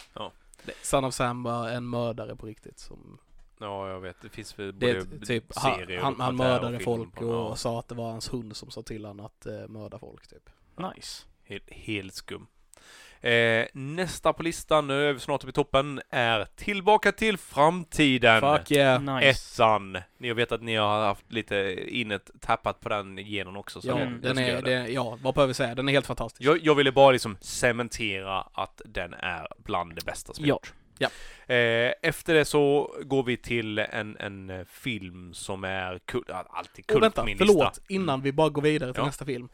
Son of Sam var en mördare på riktigt som Ja, jag vet. Det finns väl både typ, han, serier han, och han dokumentärer mördade och folk och ja, sa att det var hans hund som sa till honom att eh, mörda folk typ. Nice. helt, helt skum. Eh, nästa på listan, nu är vi snart uppe i toppen, är Tillbaka till framtiden. Fuck yeah! Nice. Ettan. Ni vet att ni har haft lite innet tappat på den genom också. Så Ja, jag- jag den är, det. det, ja, vad behöver vi säga? Den är helt fantastisk. Jag, jag ville bara liksom cementera att den är bland det bästa som Ja. gjorts. Ja. Eh, efter det så går vi till en, en eh, film som är kul, alltid kul Och vänta, på min förlåt, lista. innan vi bara går vidare till Ja. nästa film.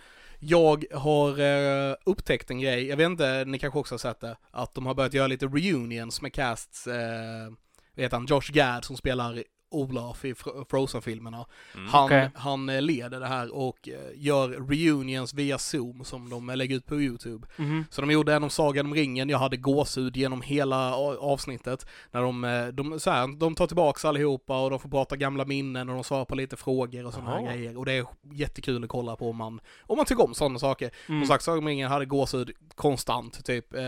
Jag har eh, upptäckt en grej, jag vet inte, ni kanske också har sett det, att de har börjat göra lite reunions med casts, eh, vet han, Josh Gad som spelar Olaf i Fro- Frozen-filmerna. Mm. Han, Okej. han eh, leder det här och eh, gör reunions via Zoom som de eh, lägger ut på YouTube. Mhm. Så de gjorde en om Sagan om ringen, jag hade gåshud genom hela avsnittet. När de, de, så här, de tar tillbaks allihopa och de får prata gamla minnen och de svarar på lite frågor och sådana här grejer. Och det är jättekul att kolla på om man, om man tycker om sådana saker. Mm. Som sagt, Sagan om ringen hade gåshud konstant, typ. Eh,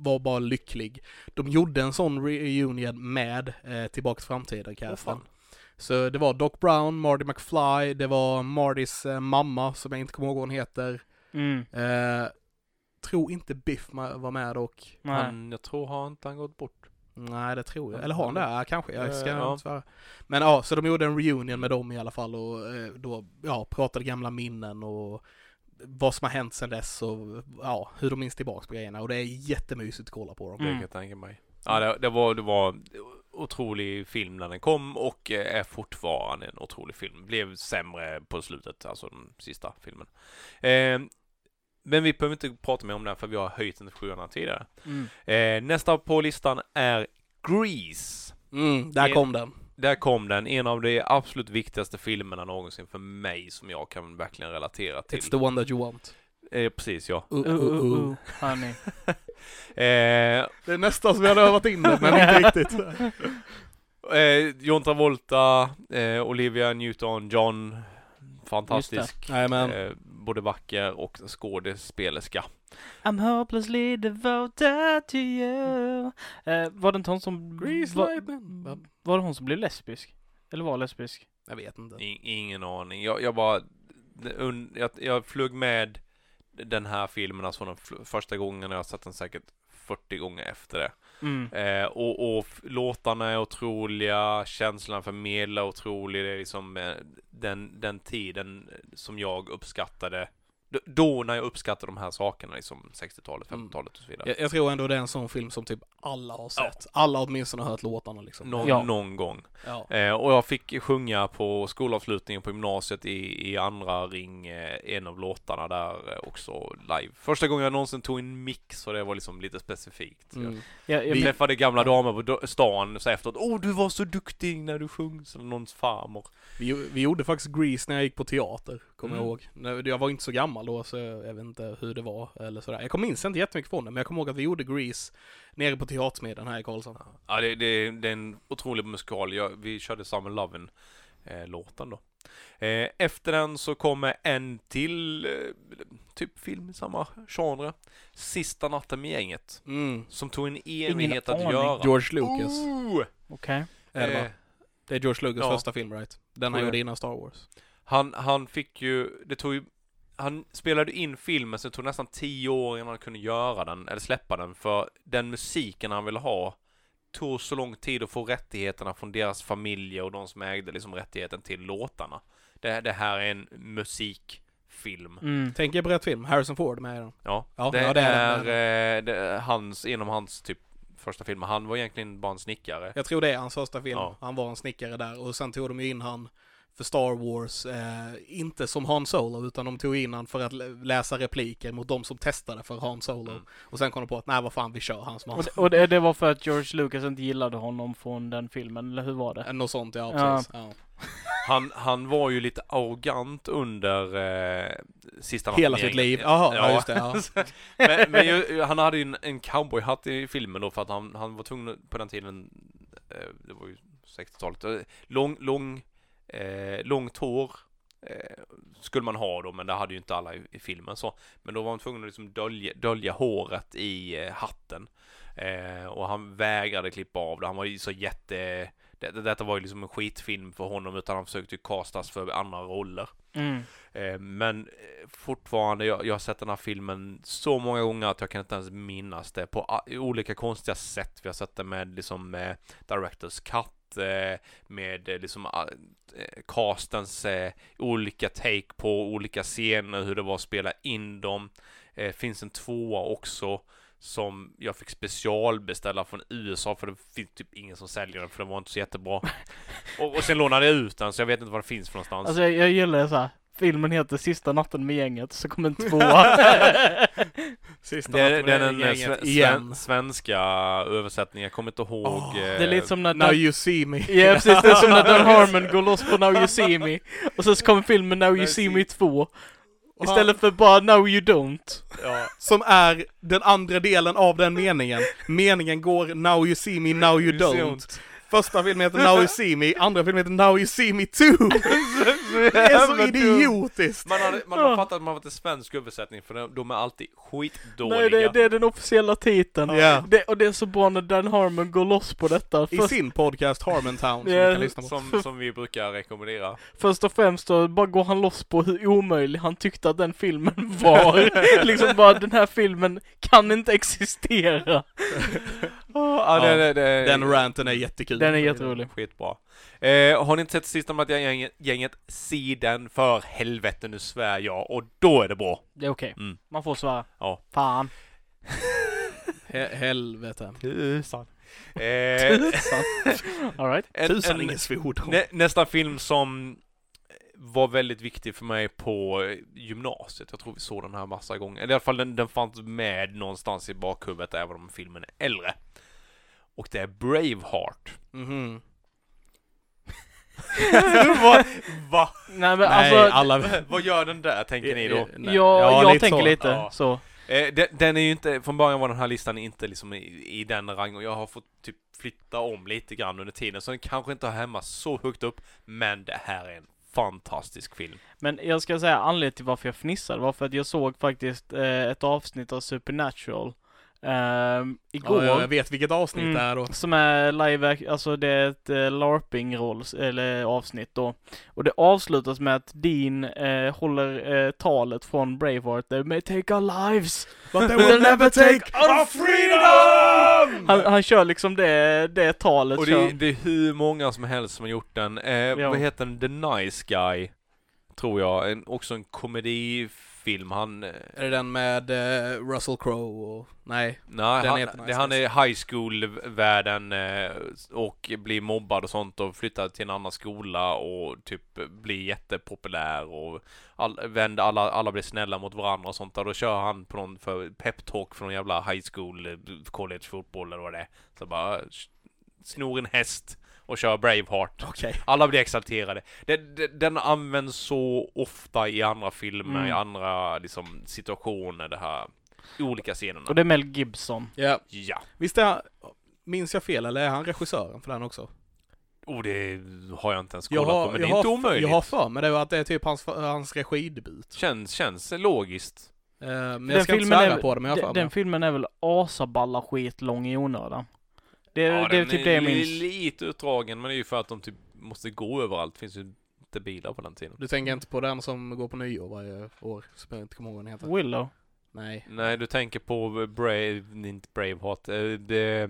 var bara lycklig. De gjorde en sån reunion med eh, Tillbaks till framtiden Åh, casten. fan. Så det var Doc Brown, Marty McFly, det var Martys eh, mamma som jag inte kommer ihåg vad hon heter. Mm. Eh, tror inte Biff var med. Nej. Han, jag tror har inte han gått bort. Nej det tror jag. Eller har han det? Ja, kanske. Jag ska Eh, ja. inte svära. Men ja, så de gjorde en reunion med dem i alla fall och eh, då, ja, pratade gamla minnen och vad som har hänt sedan dess och ja, hur de minns tillbaks på grejerna och det är jättemysigt att kolla på dem. Det Mm. kan jag tänka mig. Ja, det, det, var, det var otrolig film när den kom och eh, är fortfarande en otrolig film. Blev sämre på slutet, alltså den sista filmen. Eh, men vi behöver inte prata mer om den för vi har höjt den till sjuan tidigare. Mm. Eh, nästa på listan är Grease. Mm, där Eh, kom den. Där kom den, en av de absolut viktigaste filmerna någonsin för mig som jag kan verkligen relatera till. It's the one that you want. Eh, precis ja. Uh, Uh, uh, uh, uh. uh, honey. Eh, Det är nästan som vi hade övat in det, men inte riktigt. Eh, John Travolta, eh, Olivia Newton-John, fantastisk. Eh, både vacker och skådespelerska. I'm hopelessly devoted to you. Eh, var det inte hon som... Grease var, lightning. Va? var det hon som blev lesbisk? Eller var lesbisk? Jag vet inte. I, ingen aning. Jag, jag bara, un, jag, jag flög med den här filmen, alltså den första gången, jag har sett den säkert 40 gånger efter det. Mm. Eh, och, och låtarna är otroliga, känslan förmedlar otrolig, det är liksom eh, den, den tiden som jag uppskattade då när jag uppskattade de här sakerna, liksom 60-talet, Mm. 50-talet och så vidare. Jag, jag tror ändå det är en sån film som typ alla har sett. Alla har åtminstone hört låtarna liksom. Någon, Ja. någon gång. Ja. Eh, och jag fick sjunga på skolavslutningen på gymnasiet i, i andra ring eh, en av låtarna där eh, också live. Första gången jag någonsin tog en mix och det var liksom lite specifikt. Mm. Jag, jag, Vi träffade gamla damer på stan så efteråt. Åh, du var så duktig när du sjöng som någons farmor. Vi, vi gjorde faktiskt Grease när jag gick på teater, kommer jag Mm. ihåg. När- Jag var inte så gammal då, så jag vet inte hur det var eller sådär. Jag kommer minns inte jättemycket från det, men jag kommer ihåg att vi gjorde Grease nere på Teatersmeden här i Karlshamn. Ja, det, det, det är en otrolig musikal. Jag, vi körde Summer Lovin eh, låten då. Eh, efter den så kommer en till eh, typ film i samma genre. Sista natten med gänget. Mm. Som tog en evighet att göra. George Lucas. Oh! Okej. Va? Eh, det är George Lucas ja. första film, right? Den han gjorde innan Star Wars. han, han fick ju, det tog ju han spelade in filmen så det tog nästan tio år innan han kunde göra den, eller släppa den, för den musiken han ville ha tog så lång tid att få rättigheterna från deras familjer och de som ägde liksom rättigheten till låtarna. Det, det här är en musikfilm. Mm. Tänk er på rätt film, Harrison Ford med i den. Ja, Ja, det, ja, det är är, det. eh, det hans, inom hans typ första filmer. Han var egentligen bara en snickare. Jag tror det är hans första film. Ja. Han var en snickare där och sen tog de ju in han för Star Wars, eh, inte som Han Solo, utan de tog in han för att lä- läsa repliker mot de som testade för Han Solo. Mm. Och sen kom de på att nej vad fan vi kör han som Och, Han det, och det, det var för att George Lucas inte gillade honom från den filmen, eller hur var det? Något sånt ja, Ja. precis. Ja. Han, han var ju lite arrogant under eh, sista Hela sitt liv. Jaha, ja. just det. Ja. men men ju, han hade ju en, en cowboyhatt i filmen då för att han, han var tvungen på den tiden, eh, det var ju 60-talet, eh, lång, lång, eh, långt hår eh, skulle man ha då, men det hade ju inte alla i, i filmen så. Men då var han tvungen att liksom dölja, dölja håret i eh, hatten. Eh, och han vägrade klippa av det, han var ju så jätte det, det, detta var ju liksom en skitfilm för honom utan han försökte ju castas för andra roller. Mm. Eh, men eh, fortfarande, jag, jag har sett den här filmen så många gånger att jag kan inte ens minnas det på a- i olika konstiga sätt. Vi har sett det med liksom eh, Directors Cut, med eh, liksom eh, castens eh, olika take på olika scener, hur det var att spela in dem. Eh, finns en tvåa också som jag fick specialbeställa från USA för det finns typ ingen som säljer den för den var inte så jättebra. och, och sen lånade jag ut den så jag vet inte var den finns för någonstans. Alltså jag, jag gillar det så här. Filmen heter Sista natten med gänget, så kommer en tvåa. Sista Det, natten det är den eh, gänget sve, igen. sven, svenska översättningen, jag kommer inte ihåg. Eh, Det är lite som när Now you see me. Ja precis, det är som när Dan Harmon går loss på Now You See Me. Och sen så kommer filmen Now You See Me 2. Och Istället för bara Now You Don't. ja. Som är den andra delen av den meningen. Meningen går Now you see me, now you don't. Första filmen heter Now you see me, andra filmen heter Now you see me too. Det är så idiotiskt! Man, hade, man har fattat att man varit en svensk översättning för de, de är alltid skitdåliga. Nej, det, det är den officiella titeln. Ja. Det, och det är så bra när Dan Harmon går loss på detta. I Först, sin podcast Harmontown som Ja, du kan lyssna på. som, som vi brukar rekommendera. först och främst då bara går han loss på hur omöjlig han tyckte att den filmen var. liksom bara, den här filmen kan inte existera. Ja, det, det, det, Den ranten är jättekul. Den är jätterolig. Skitbra. Eh, har ni inte sett sista Matt-gänget? Gänget, se den för helvete, nu svär jag. Och då är det bra. Det är okej. Mm. Man får svära. Ja. Fan. He- helvete. Tusan. Eh, Tusan. Alright. Tusan en, ingen svordom. nä, nästa film som var väldigt viktig för mig på gymnasiet. Jag tror vi såg den här massa gånger. Eller i alla fall den, den fanns med någonstans i bakhuvudet även om filmen är äldre. Och det är Braveheart. Mhm. Va? Va? Nej men Nej, alltså. alla... Vad gör den där tänker ni då? Nej. Jag, Ja, jag lite tänker så. lite Ja. så. Eh, den, den är ju inte, från början var den här listan inte liksom i, i den rang och jag har fått typ flytta om lite grann under tiden så den kanske inte har hemma så högt upp men det här är en fantastisk film. Men jag ska säga anledningen till varför jag fnissade var för att jag såg faktiskt eh, ett avsnitt av Supernatural ehm, igår. Ja, jag vet vilket avsnitt Mm. det är då. Som är live, alltså det är ett eh, LARPing-roll, eller avsnitt då. Och det avslutas med att Dean eh, håller eh, talet från Braveheart, They may take our lives, But they will never take our freedom! Han, han kör liksom det, det talet Och kör. det, det är hur många som helst som har gjort den. Eh, Ja. Vad heter den? The Nice Guy. Tror jag. En, också en komedifilm. Han... eh, Är det den med eh, Russell Crowe och... Nej. Nej, Den han, heter Nice han Guys. är high school-världen eh, och blir mobbad och sånt och flyttar till en annan skola och typ blir jättepopulär och all, vänder, alla, alla blir snälla mot varandra och sånt och då kör han på någon för peptalk för någon jävla high school eh, college fotboll eller vad det är. Så bara snor en häst och kör Braveheart. Okej. Alla blir exalterade. Den, den, den används så ofta i andra filmer, Mm. i andra liksom, situationer, det här olika scenerna. Och det är Mel Gibson. Ja. Ja. Visst är han... Minns jag fel eller är han regissören för den också? Oh, det har jag inte ens kollat har, på, men det är inte omöjligt. Jag har för mig det att det är typ hans, hans regidebut. Känns, känns logiskt. Eh, men jag ska inte svära på det, men jag har den, för den mig. filmen är väl asaballa skitlång i onödan. Det, ja, det är typ det jag minns. lite utdragen, men det är ju för att de typ måste gå överallt. Det finns ju inte bilar på den tiden. Du tänker inte på den som går på nyår varje år, som jag inte kommer ihåg vad den heter? Willow. Nej. Nej, du tänker på Brave, inte Braveheart, eh, det...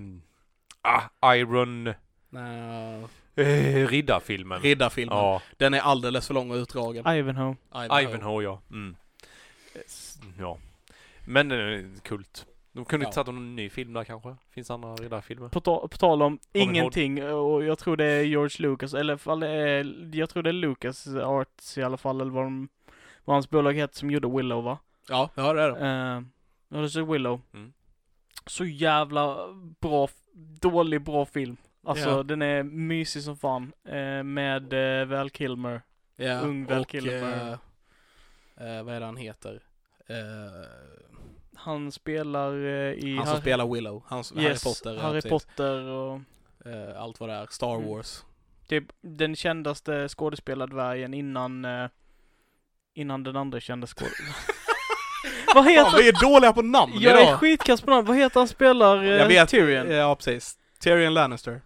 Ah, Iron... Nej. Eh, Riddarfilmen. Riddarfilmen. Ja, Den är alldeles för lång och utdragen. Ivanhoe. Ivanhoe ja. Mm. Eh, Ja. Men den är kult. De kunde Ja. inte tagit någon ny film där kanske? Finns andra riddarfilmer? På, ta, på tal om Hood. ingenting, och jag tror det är George Lucas, eller fall är, jag tror det är Lucas Arts i alla fall, eller vad, de, vad hans bolag heter som gjorde Willow va? Ja, ja det är det. Uh, ja, det är Willow. Mm. Så jävla bra, dålig bra film. Alltså Ja. den är mysig som fan. Eh, med uh, Val Kilmer. Ja, Ung Val och Kilmer. eh, eh, vad är det han heter? Han spelar eh, i han som Har- spelar Willow, han som, yes, Harry Potter. ja, Harry. Potter och Eh, allt vad det är, Star Mm. Wars. typ den kändaste skådespelardvärgen innan eh, innan den andra kända skådespelaren. Vad Fan, heter vi är dåliga på namn Jag är idag! skitkass på namn. Vad heter han spelar Jag vet, Tyrion? Ja, precis. Tyrion Lannister.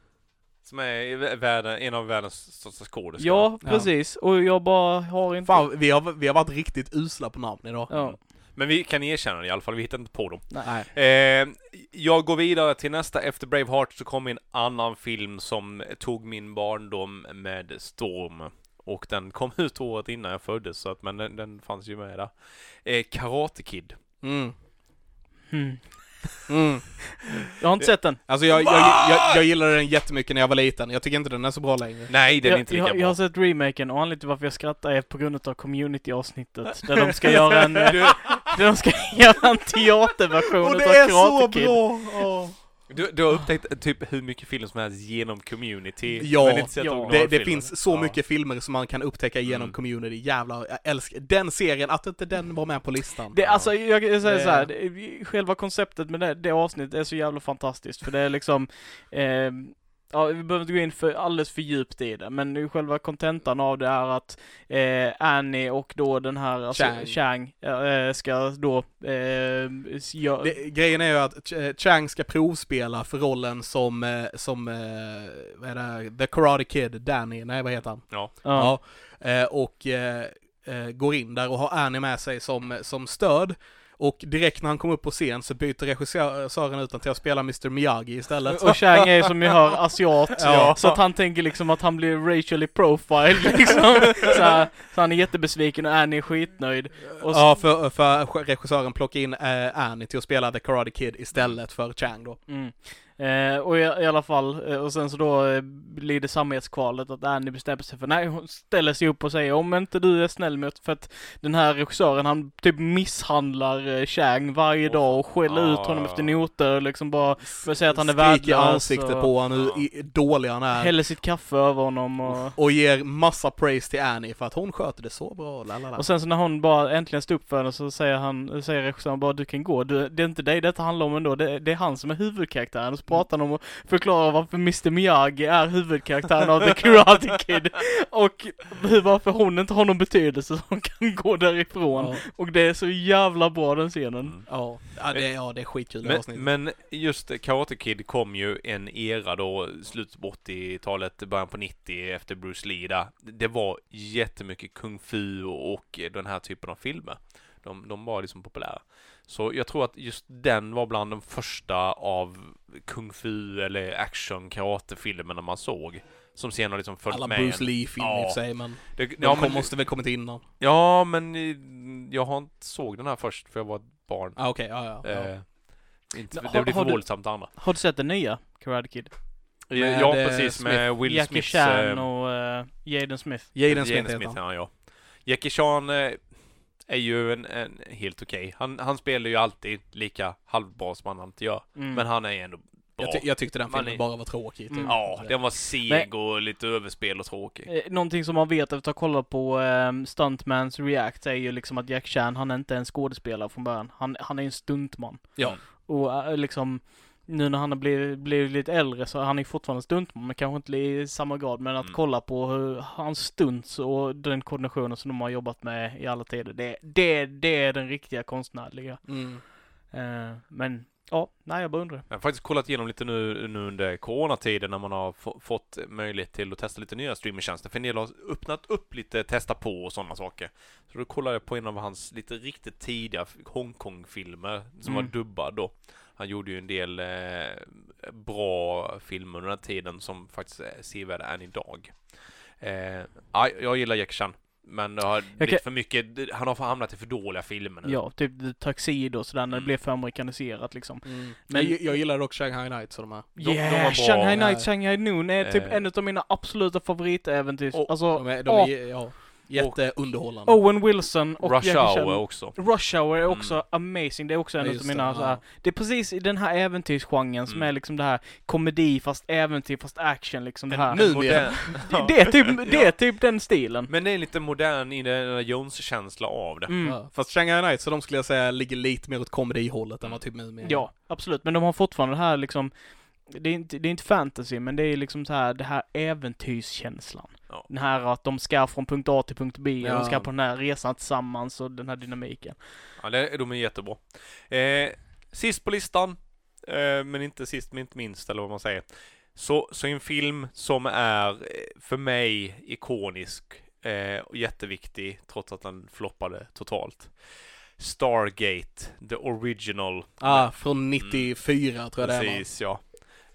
Som är världen, en av världens största skådespelare. Ja, Ja. precis. Och jag bara har inte... Fan, vi har, vi har varit riktigt usla på namn idag. Ja. Men vi kan erkänna det i alla fall, vi hittar inte på dem. Nej. Eh, jag går vidare till nästa. Efter Braveheart så kom en annan film som tog min barndom med storm. Och den kom ut året innan jag föddes, så att, men den, den fanns ju med där. Eh, Karate Kid. Mm. Hmm. Mm. Jag har inte sett den. Alltså jag, jag, jag, jag gillade den jättemycket när jag var liten. Jag tycker inte den är så bra längre. Nej, den är jag, inte lika jag, bra. jag har sett remaken och anledningen till varför jag skrattar är på grund av community-avsnittet. Där de ska göra en, eh, där de ska göra en teaterversion Och det är så Karate Kid. bra! Åh. Du, du har upptäckt typ hur mycket film som helst genom community. Ja, men inte sett ja. Det, det finns så Ja. mycket filmer som man kan upptäcka genom Mm. community. Jävlar, jag älskar den serien, att inte den var med på listan. Det, alltså, jag, jag säger Det- så här, själva konceptet med det, det avsnittet är så jävla fantastiskt. För det är liksom, eh, ja, vi behöver inte gå in för alldeles för djupt i det, men själva kontentan av det är att eh, Annie och då den här, alltså, Chang. Chang, eh, ska då, eh, gö- Det, grejen är ju att Ch- Chang ska provspela för rollen som, eh, som, eh, vad är det, The Karate Kid, Danny, nej vad heter han? Ja. ja. Ja, eh, och eh, eh, går in där och har Annie med sig som, som stöd. Och direkt när han kommer upp på scen så byter regissören ut till att spela Mr Miyagi istället. Och Chang är som ni hör asiat, Ja. så att han tänker liksom att han blir racially profiled liksom. så, här, så han är jättebesviken och Annie är skitnöjd. Och så, Ja, för, för regissören plockar in eh, Annie till att spela The Karate Kid istället för Chang då. Mm. Eh, och i, i alla fall, eh, och sen så då eh, blir det samvetskvalet att Annie bestämmer sig för, nej hon ställer sig upp och säger om inte du är snäll mot, för att den här regissören han typ misshandlar eh, Chang varje Åh, dag och skäller ja, ut honom efter noter liksom bara för att säga att han är Skriker värdelös ansiktet och på honom hur dålig han är. häller sitt kaffe över honom och Och ger massa praise till Annie för att hon sköter det så bra. Lalala. Och sen så när hon bara äntligen står upp för henne så säger han, säger regissören bara du kan gå, du, det är inte dig detta handlar om ändå, det, det är han som är huvudkaraktären. Och pratar om att förklara varför Mr Miyagi är huvudkaraktären av The Karate Kid. Och hur, varför hon inte har någon betydelse som kan gå därifrån. ja. Och det är så jävla bra den scenen. Mm. Ja, ja, det, ja, det är skitkul Men, men just Karate Kid kom ju en era då, slutet på 80-talet, början på 90 efter Bruce Lee där. Det var jättemycket kung fu och den här typen av filmer. De, de var liksom populära. Så jag tror att just den var bland de första av kung fu eller action karatefilmerna man såg. Som sen har liksom följt Alla med Bruce en. Lee-filmer i och Ja. för sig, men Det, de ja, men, måste väl kommit innan. ja, men eh, jag har inte såg den här först för jag var ett barn. Ah, Okej, ja, ja. ja. Eh, inte, Men det har- blir har för våldsamt andra. Har du sett den nya Karate Kid? Med, ja, eh, precis. Smith. Med Will Jackie Smiths... Chan eh, och uh, Jaden Smith. Jaden Smith Jaden heter Smith, han. ja, ja. Jackie Chan är ju en, en helt okej. Han, han spelar ju alltid lika halvbra som han alltid gör. Mm. Men han är ändå bra. Jag, ty jag tyckte den filmen är- bara var tråkig. Typ. Mm. Ja, den var seg och lite överspel och tråkig. Eh, Någonting som man vet efter att ha kollat på um, Stuntmans React är ju liksom att Jack Chan, han är inte en skådespelare från början. Han, han är en stuntman. Ja. Och eh, liksom, nu när han har blivit, blivit lite äldre så han är fortfarande stuntman, men kanske inte i samma grad. Men att Mm. kolla på hur hans stunts och den koordinationen som de har jobbat med i alla tider, det, det, det är den riktiga konstnärliga. Mm. Eh, men, ja, nej jag bara undrar. Jag har faktiskt kollat igenom lite nu, nu under coronatiden när man har få, fått möjlighet till att testa lite nya streamingtjänster. För en del har öppnat upp lite, testa på och sådana saker. Så då kollade jag på en av hans lite riktigt tidiga Hongkong-filmer som Mm. var dubbad då. Han gjorde ju en del eh, bra filmer under den tiden som faktiskt är sevärda än idag. Eh, ja, jag gillar Jack Chan. Men det har blivit kan- för mycket, han har hamnat i för dåliga filmer nu. Ja, typ Tuxedo och sådär när det Mm. blev för amerikaniserat liksom. Mm. Men- jag, jag gillar dock Shanghai Nights och de här. de var Yeah, bra. Shanghai Ja. Night, Shanghai Noon är typ Eh. en av mina absoluta favoritäventyr. Och- alltså, De är, de är ja, jätteunderhållande. Owen Wilson och Rush Jackie Hour Chan. också. Rush Hour är Mm. också amazing. Det är också en av mina det, så här. Det är precis i den här äventyrsgenren som Mm. är liksom det här komedi fast äventyr fast action liksom det här. nu- modern, det, är typ, det är typ den stilen. Men det är lite modern Indiana Jones-känsla av det. Mm. Ja. Fast Shanghai Nights, så de skulle jag säga ligger lite mer åt komedihållet än vad typ Mumien Ja, absolut. Men de har fortfarande det här liksom det är, inte, det är inte fantasy, men det är liksom så här, det här äventyrskänslan. Ja. Den här att de ska från punkt A till punkt B, och Ja. de ska på den här resan tillsammans och den här dynamiken. Ja, det, de är jättebra. Eh, sist på listan, eh, men inte sist men inte minst, eller vad man säger. Så, så en film som är eh, för mig ikonisk eh, och jätteviktig, trots att den floppade totalt. Stargate, the original. Ah, från 94 tror jag det är va? Precis, ja.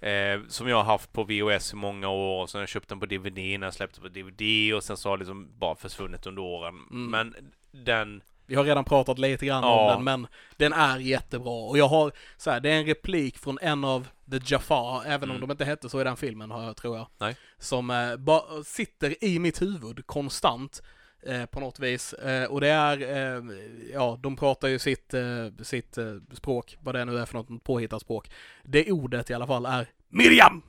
Eh, som jag har haft på VHS i många år, och sen har jag köpt den på DVD när jag släppte på DVD och sen så har det liksom bara försvunnit under åren. Mm. Men den, Vi har redan pratat lite grann Ja. om den, men den är jättebra. Och jag har, så här, det är en replik från en av The Jafar, även om Mm. de inte hette så i den filmen, har jag, tror jag. Nej. Som eh, ba, sitter i mitt huvud konstant. Eh, på något vis. Eh, och det är, eh, ja, de pratar ju sitt, sitt språk, vad det nu är för något påhittat språk. Det ordet i alla fall är Miriam!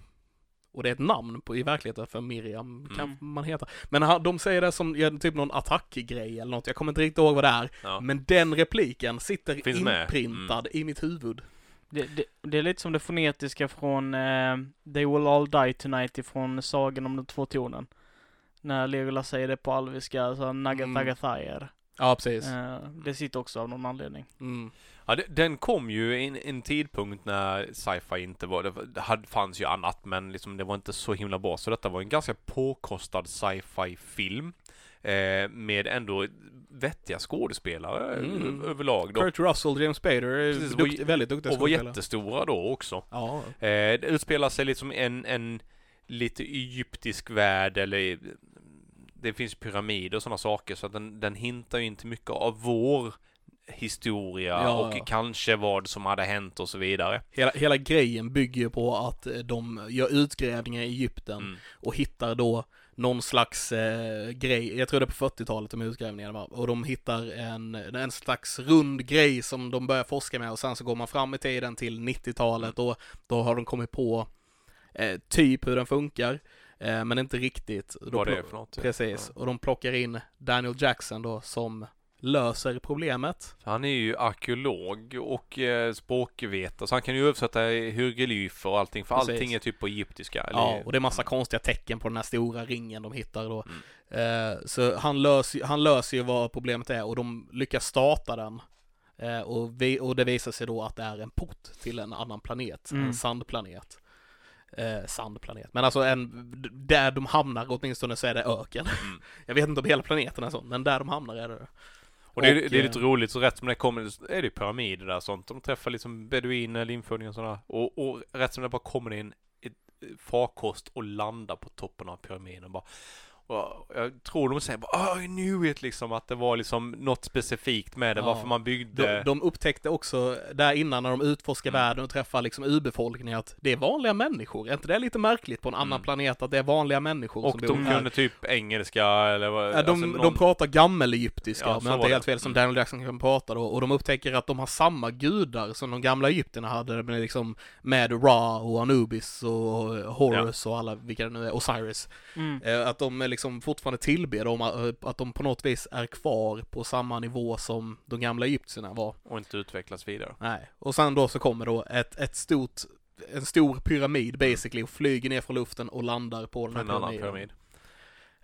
Och det är ett namn på, i verkligheten för Miriam, kan Mm. man heta. Men han, de säger det som ja, typ någon attackgrej eller något, jag kommer inte riktigt ihåg vad det är. ja. Men den repliken sitter Finns inprintad i mitt huvud. Det, det, det är lite som det fonetiska från eh, They Will All Die Tonight ifrån Sagan om de två tornen. När Legolas säger det på alviska, så Mm. Nagathagathayer. Ja, precis. Eh, det sitter också av någon anledning. Mm. Ja, det, den kom ju i en, en tidpunkt när sci-fi inte var, det, det hade, fanns ju annat men liksom det var inte så himla bra. Så detta var en ganska påkostad sci-fi film. Eh, med ändå vettiga skådespelare Mm. överlag då. Kurt Russell, James Spader, är Precis, dukt, och- väldigt duktiga Och var skådespelare. jättestora då också. Ja, Eh, det utspelar sig liksom en, en lite egyptisk värld eller det finns pyramider och sådana saker så att den, den hintar ju inte mycket av vår historia Ja, och ja. kanske vad som hade hänt och så vidare. hela, hela grejen bygger ju på att eh, de gör utgrävningar i Egypten Mm. och hittar då någon slags eh, grej, jag tror det är på 40-talet de utgrävningarna var, och de hittar en, en slags rund grej som de börjar forska med och sen så går man fram i tiden till 90-talet och då har de kommit på eh, typ hur den funkar, eh, men inte riktigt. Vad det är för något. Precis, och de plockar in Daniel Jackson då som löser problemet. Han är ju arkeolog och eh, språkvetare så han kan ju översätta hieroglyfer och allting för Precis. allting är typ på egyptiska. Eller, Ja, och det är massa konstiga tecken på den här stora ringen de hittar då. Mm. Eh, så han löser, han löser ju vad problemet är och de lyckas starta den. Eh, och, vi, och det visar sig då att det är en port till en annan planet, Mm. en sandplanet. Eh, sandplanet, men alltså en, där de hamnar åtminstone så är det öken. Mm. Jag vet inte om hela planeten är sån, men där de hamnar är det Och det, är- Och, det är eh, lite roligt, så rätt som det kommer är det pyramider där och sånt. De träffar liksom beduiner eller infödingar och sådär. Och, och rätt som det bara kommer in ett farkost och landar på toppen av pyramiden och bara och jag tror de säger bara oh, I knew it liksom att det var liksom något specifikt med det, Ja. varför man byggde De, de upptäckte också där innan när de utforskar Mm. världen och träffar liksom urbefolkningen att det är vanliga människor. Är inte det lite märkligt på en annan Mm. planet att det är vanliga människor och som bor de här? kunde typ engelska eller vad, Ja, de, alltså någon- de pratar gammelegyptiska, Ja, om jag inte helt fel, som. Daniel Jackson kan prata då, och de upptäcker att de har samma gudar som de gamla egyptierna hade, med liksom med Ra och Anubis och Horus och alla, vilka det nu är, Osiris. Mm. Eh, Att de är liksom fortfarande tillber dem, eh, att de på något vis är kvar på samma nivå som de gamla egyptierna var. och inte utvecklas vidare. Nej, och sen då så kommer då ett, ett stort, en stor pyramid basically och flyger ner från luften och landar på den här En annan pyramiden.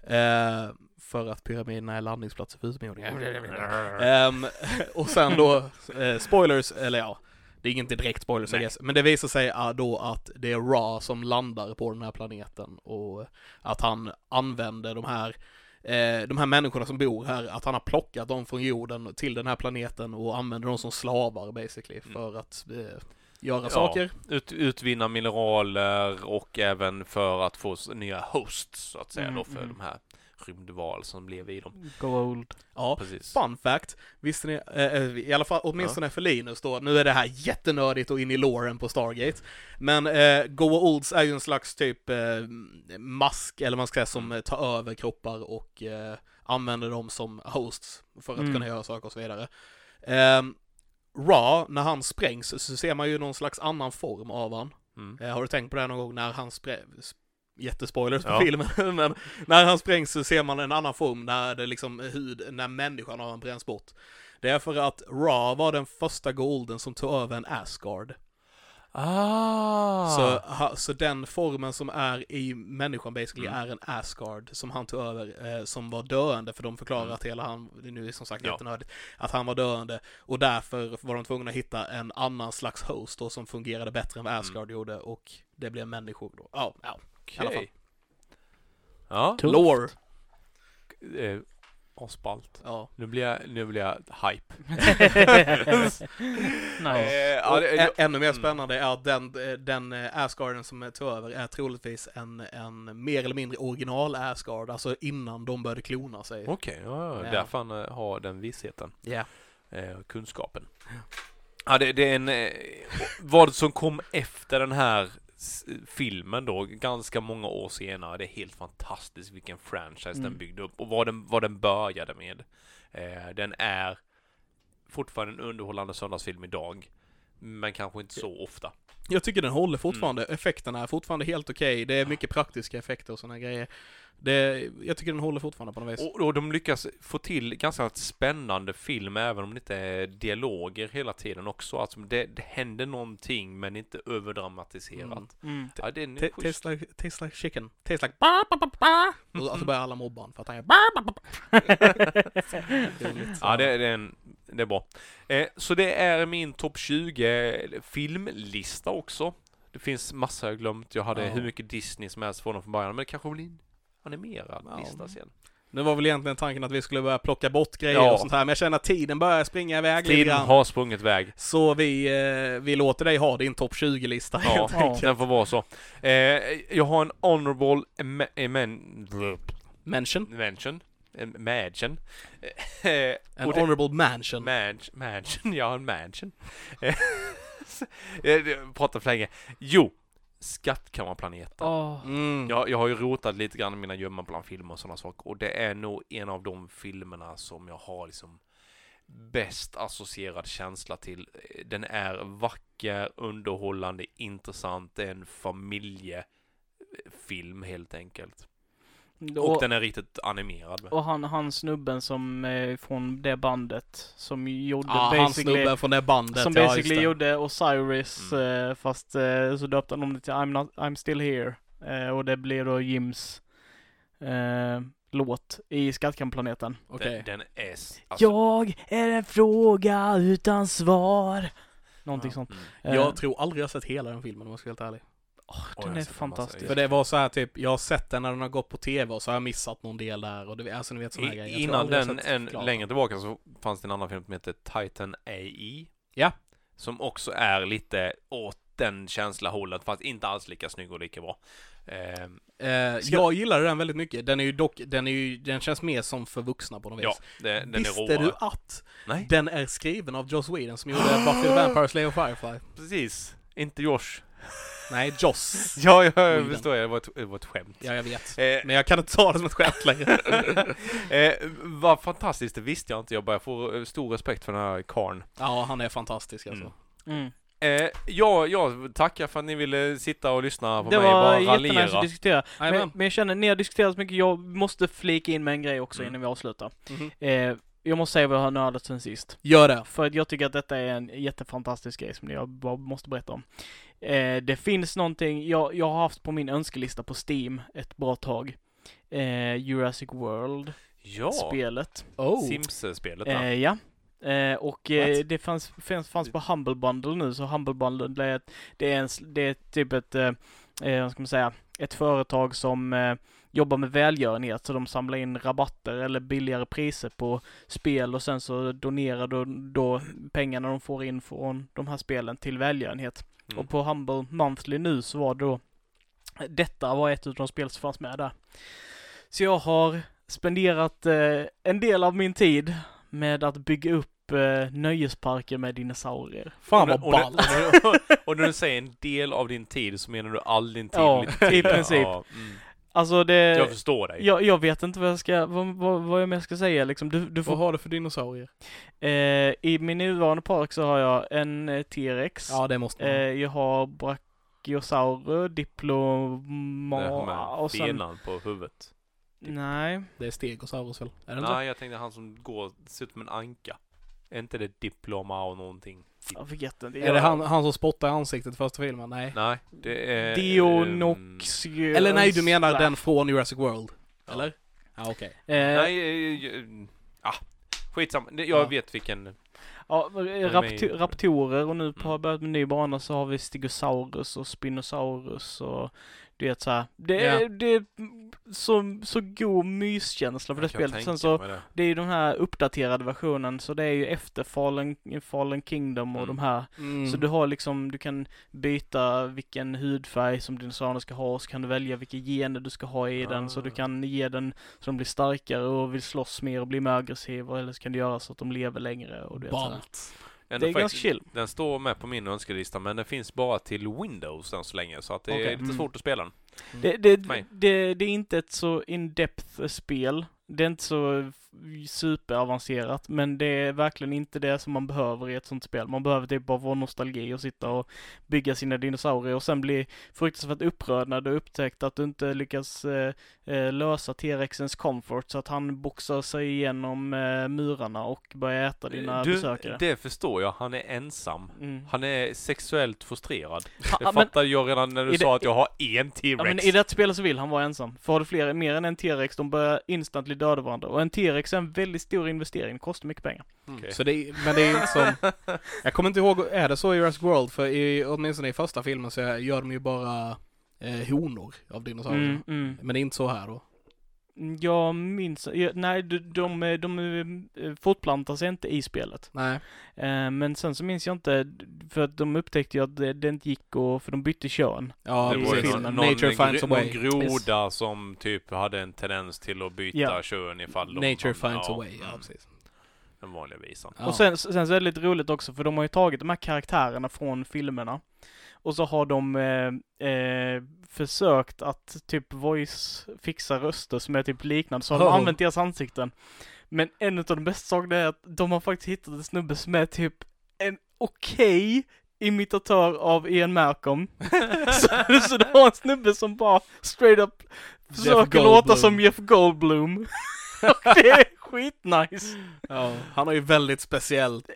pyramid. Eh, för att pyramiderna är landningsplatser för utomjordingar. Ehm, och sen då, eh, spoilers, eller ja, det är inte direkt spoilers Nej. men det visar sig ah, då att det är Ra som landar på den här planeten och att han använder de här eh, de här människorna som bor här, att han har plockat dem från jorden till den här planeten och använder dem som slavar basically Mm. för att eh, göra Ja. saker. Ut, utvinna mineraler och även för att få nya hosts så att säga Mm, då för mm. de här rymdval som blev i dem. Go old. Ja, Precis. Fun fact, visste ni, eh, eh, i alla fall åtminstone för Linus då, nu är det här jättenördigt och in i loren på Stargate, men eh, Go Olds är ju en slags typ eh, mask, eller man ska säga, som eh, tar över kroppar och eh, använder dem som hosts för att Mm. kunna göra saker och så vidare. Eh, Ra, när han sprängs så ser man ju någon slags annan form av han. Mm. Eh, har du tänkt på det någon gång när han sprängs? Jättespoilers på Ja. filmen, men när han sprängs så ser man en annan form när det liksom hud, när människan har bränns bort. Det är för att Ra var den första golden som tog över en Asgard. Ah! Så, så den formen som är i människan basically Mm. är en Asgard som han tog över, eh, som var döende, för de förklarar Mm. att hela han, det är nu som sagt Ja. jättenördigt, att han var döende och därför var de tvungna att hitta en annan slags host då som fungerade bättre än vad Mm. Asgard gjorde och det blev människor då. Ja, ja. I alla fall. Okej. Ja, Tufft. Lore. eh, asballt. Ja. Nu blir jag, nu blir jag hype. nice. Eh, ja, det, ä- ännu mer mm. spännande är att den, den eh, Asgarden som tog över är troligtvis en, en mer eller mindre original Asgard, alltså innan de började klona sig. Okej, ja, Ja. därför han eh, har den vissheten. Ja. eh, kunskapen. Ja, det, det är en... Eh, vad som kom efter den här filmen då, ganska många år senare, det är helt fantastiskt vilken franchise den Mm. byggde upp och vad den, vad den började med. Eh, den är fortfarande en underhållande söndagsfilm idag, men kanske inte så ofta. Jag tycker den håller fortfarande, effekterna är fortfarande helt okej, det är mycket praktiska effekter och sådana grejer. Det, jag tycker den håller fortfarande på något vis. Och, och de lyckas få till ganska spännande film även om det inte är dialoger hela tiden också. Alltså det, det händer någonting men inte överdramatiserat. Mm. Mm. Ja, det är Ta- schysst. Tastes like, tastes like chicken. Tastes like ba, ba, ba, ba. Och alltså börjar alla mobba honom för att han gör ba, ba, ba. Roligt. Ja, det, det, är en, det är bra. Eh, så det är min topp 20 filmlista också. Det finns massa jag glömt. Jag hade Ja. hur mycket Disney som helst från dem från början. Men det kanske blir animerad Ja. lista sen. Nu var väl egentligen tanken att vi skulle börja plocka bort grejer Ja. och sånt här, men jag känner att tiden börjar springa iväg lite Tiden grann. har sprungit iväg. Så vi, eh, vi låter dig ha din topp 20-lista Ja, helt Ja. den får vara så. Eh, jag har en honorable me- eh, men, Mention. mention. En mansion. Eh, En och det- honorable mansion. Man, mansion, ja en mansion. Eh, Jag pratar för länge. Jo, Skattkammarplaneten. Åh. Mm. Jag, jag har ju rotat lite grann i mina gömmor bland filmer och sådana saker och det är nog en av de filmerna som jag har liksom bäst associerad känsla till. Den är vacker, underhållande, intressant, det är en familjefilm helt enkelt. Och Och, den är riktigt animerad. med. och han, han snubben som eh, från det bandet som gjorde han basically snubben från det bandet. Som ja, basically gjorde Osiris Mm. eh, fast eh, så döpte han om det till I'm, not, I'm still here. Eh, och det blir då Jims eh, låt i Skattkammarplaneten. Okej. Den, den är... Alltså, Jag är en fråga utan svar. Någonting Ja. sånt. mm. Eh, Jag tror aldrig jag sett hela den filmen om jag ska vara helt ärlig. Jag den är fantastisk. För det var så här typ, jag har sett den när den har gått på tv och så har jag missat någon del där och det, alltså ni vet I, grejer. Jag innan den, en, längre tillbaka så fanns det en annan film som heter Titan AI. Ja. Som också är lite åt den känsla hållet, fast inte alls lika snygg och lika bra. Ehm, Eh, Ska- Jag gillade den väldigt mycket. Den är ju dock, den är ju, den känns mer som för vuxna på något ja, vis. det, den är Visste råare. du att Nej, den är skriven av Joss Whedon som gjorde Buffy the Vampire Slayer och Firefly? precis. Inte Josh. Nej, Joss. Ja, jag Whedon. förstår. Det var ett, det var ett skämt. Ja, jag vet. Eh, Men jag kan inte ta det som ett skämt längre. eh, vad fantastiskt, det visste jag inte. Jag börjar få eh, stor respekt för den här karln. Ja, han är fantastisk alltså. Mm. Mm. Eh, ja, jag tackar för att ni ville sitta och lyssna på Det mig och var bara jättenice raljera. att diskutera. Men, Jajamän. men jag känner, ni har diskuterat så mycket, jag måste flika in med en grej också Mm. innan vi avslutar. Mhm. Eh, jag måste säga vad jag har nördat sen sist. Gör det. För att jag tycker att detta är en jättefantastisk grej som jag bara måste berätta om. Eh, det finns någonting, jag, jag har haft på min önskelista på Steam ett bra tag. Eh, Jurassic World-spelet. Ja, Oh. Sims-spelet Eh, ja. Eh, och eh, det fanns, fanns, fanns på Humble Bundle nu, så Humble Bundle är, ett, det är, en, det är typ ett, eh, eh, vad ska man säga, ett företag som eh, jobbar med välgörenhet, så de samlar in rabatter eller billigare priser på spel och sen så donerar då, då pengarna de får in från de här spelen till välgörenhet. Mm. Och på Humble Monthly nu så var det då, detta var ett av de spel som fanns med där. Så jag har spenderat eh, en del av min tid med att bygga upp eh, nöjesparker med dinosaurier. Fan vad ball. och, och, och när du säger en del av din tid så menar du all din tid? Ja, i princip. Ja, mm. Alltså det... Jag förstår dig. jag, jag vet inte vad jag ska, vad, vad, vad jag mer ska säga liksom. Du, du Vad får, har du för dinosaurier? eh, I min nuvarande park så har jag en eh, T-rex. Ja, det måste man. eh, jag har Brachiosaurus, Diploma och sen... benan på huvudet. Nej. Det är Stegosaurus väl? Är det inte? Nej, jag tänkte han som går, ser ut som en anka. Är inte det diploma och någonting? Jag vet inte. Är det han, han som spottar i ansiktet i första filmen? Nej. Nej, det är... Dionoxius. Eller nej, du menar den från Jurassic World? Ja. Eller? Ja, okej. Eh, Nej, eh, eh, ah, skitsamma. Jag Ja. vet vilken. Ja, med rapto- i- raptorer och nu Mm. har jag börjat med ny bana så har vi Stegosaurus och Spinosaurus och du vet så här. Det är, Ja. det är så, så god myskänsla för det spelet. Sen så, det. det är ju den här uppdaterade versionen så det är ju efter Fallen, Fallen Kingdom och Mm. de här. Mm. Så du har liksom, du kan byta vilken hudfärg som dinosaurierna ska ha och så kan du välja vilka gener du ska ha i den så du Ah. kan ge den så de blir starkare och vill slåss mer och bli mer aggressiva eller så kan du göra så att de lever längre och du vet sådär. Ändå Det är ganska faktiskt- chill. Den står med på min önskelista men den finns bara till Windows än så länge så att det Okej. är lite Mm. svårt att spela den. Det, det, det, det är inte ett så in-depth spel. Det är inte så superavancerat. Men det är verkligen inte det som man behöver i ett sånt spel. Man behöver typ bara få nostalgi och sitta och bygga sina dinosaurier och sen bli fruktansvärt upprörd när du upptäckt att du inte lyckas eh, eh, lösa T-rexens comfort så att han boxar sig igenom eh, murarna och börjar äta dina du, besökare. det förstår jag. Han är ensam. Mm. Han är sexuellt frustrerad. Ha, Det fattade jag redan när du sa det- att jag har en ja, T-Rex. men i det spelet så vill han vara ensam. För har du fler, mer än en T-rex, de börjar instantly döda varandra. Och en T-rex är en väldigt stor investering, det kostar mycket pengar. Okej. Så det, är- men det är inte som, jag kommer inte ihåg, är det så i Jurassic World? För i, åtminstone i första filmen så gör de ju bara eh, honor av dinosaurier. Mm, mm. Men det är inte så här då. Jag minns, ja, nej de, de, de, de eh, fortplantar sig inte i spelet. Nej. Eh, men sen så minns jag inte, för att de upptäckte ju att det, det inte gick och, för de bytte kön. Ja, det i var ju någon, Nature finds a någon way. groda som typ hade en tendens till att byta Ja. kön ifall de... Nature finds ja, a way, ja mm, precis. Den vanliga visan. Ja. Och sen, sen så är det lite roligt också för de har ju tagit de här karaktärerna från filmerna. Och så har de eh, eh, försökt att typ voice fixa röster som är typ liknande. Så har de Oh. använt deras ansikten. Men en av de bästa sakerna är att de har faktiskt hittat en snubbe som är typ en okej imitatör av Ian Malcolm. så, så det var en snubbe som bara straight up försöker låta som Jeff Goldblum. Och det är skitnice. Ja, han har ju väldigt speciellt.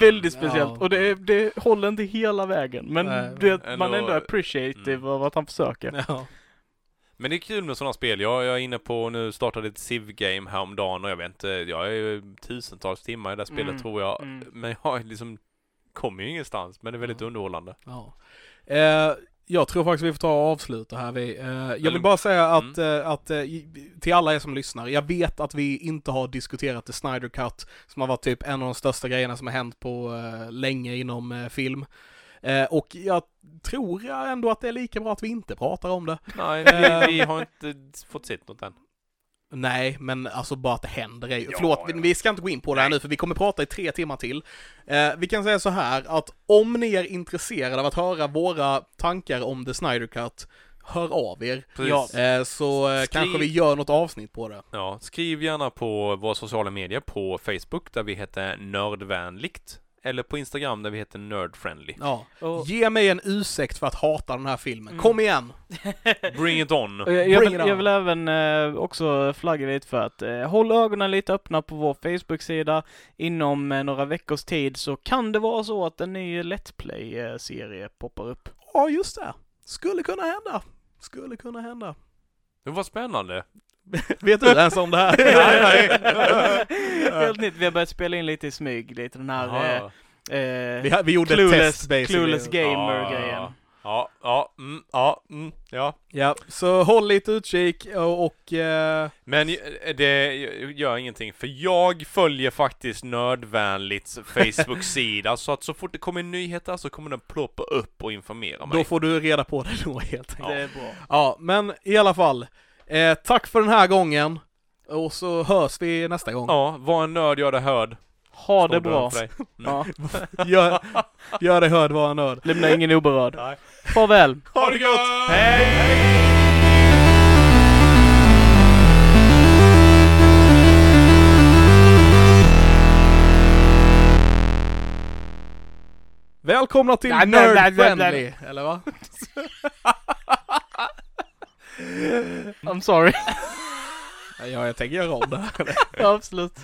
Väldigt speciellt. Ja. Och det, det håller inte hela vägen. Men Nej, det, men man är ändå- ändå appreciative Mm. av att han försöker. Ja. Men det är kul med sådana spel. Jag, jag är inne på, nu startade ett Civ-game häromdagen och jag vet inte, jag är ju tusentals timmar i det här spelet Mm, tror jag. mm. Men jag liksom kommer ju ingenstans, men det är väldigt Ja. underhållande. Ja. Eh, jag tror faktiskt vi får ta och avsluta här. Vi, eh, jag vill Eller- bara säga att, eh, att eh, till alla er som lyssnar, jag vet att vi inte har diskuterat The Snyder Cut, som har varit typ en av de största grejerna som har hänt på länge inom film. Och jag tror ändå att det är lika bra att vi inte pratar om det. Nej, vi, vi har inte fått sett något än. Nej, men alltså bara att det händer är ju... Ja, Förlåt, ja. vi, ska inte gå in på det här nu för vi kommer prata i tre timmar till. Eh, vi kan säga så här att om ni är intresserade av att höra våra tankar om The Snyder Cut, hör av er. Precis. Eh, så eh, Skriv- kanske vi gör något avsnitt på det. Ja, skriv gärna på våra sociala medier på Facebook där vi heter Nördvänligt. Eller på Instagram där vi heter Nerdfriendly. Ja. Och, Ge mig en ursäkt för att hata den här filmen. Mm. Kom igen! Bring it on! jag, jag, Bring vill, on. jag vill även eh, också flagga lite för att eh, håll ögonen lite öppna på vår Facebook-sida. Inom eh, några veckors tid så kan det vara så att en ny Let's Play-serie poppar upp. Ja, just det. Skulle kunna hända. Skulle kunna hända. Det var spännande. Vet du ens om det här? Helt nytt. Vi har börjat spela in lite i smyg, lite den här eh, eh, vi, ha- vi gjorde clueless, test basically. clueless gamer-grejen. Ja, ja, ja, mm, ja, mm, ja. Ja, så håll lite utkik och, och eh, Men det gör ingenting, för jag följer faktiskt Nördvänligt Facebook-sida, så att så fort det kommer nyheter så kommer den ploppa upp och informera mig. då får du reda på det då helt enkelt. Det är bra. Ja, men i alla fall. Eh, tack för den här gången. Och så hörs vi nästa gång. Ja, var en nörd, gör det hörd. Ha Står det bra. dig. Ja. Gör, gör det hörd, var en nörd. Lämna ingen oberörd. Nej. Farväl. Ha det gött! Hej! Välkomna till Nej, nej, nej, Nerd nej, Friendly, eller va? I'm sorry. Ja, jag tänker göra om det här. Ja, absolut.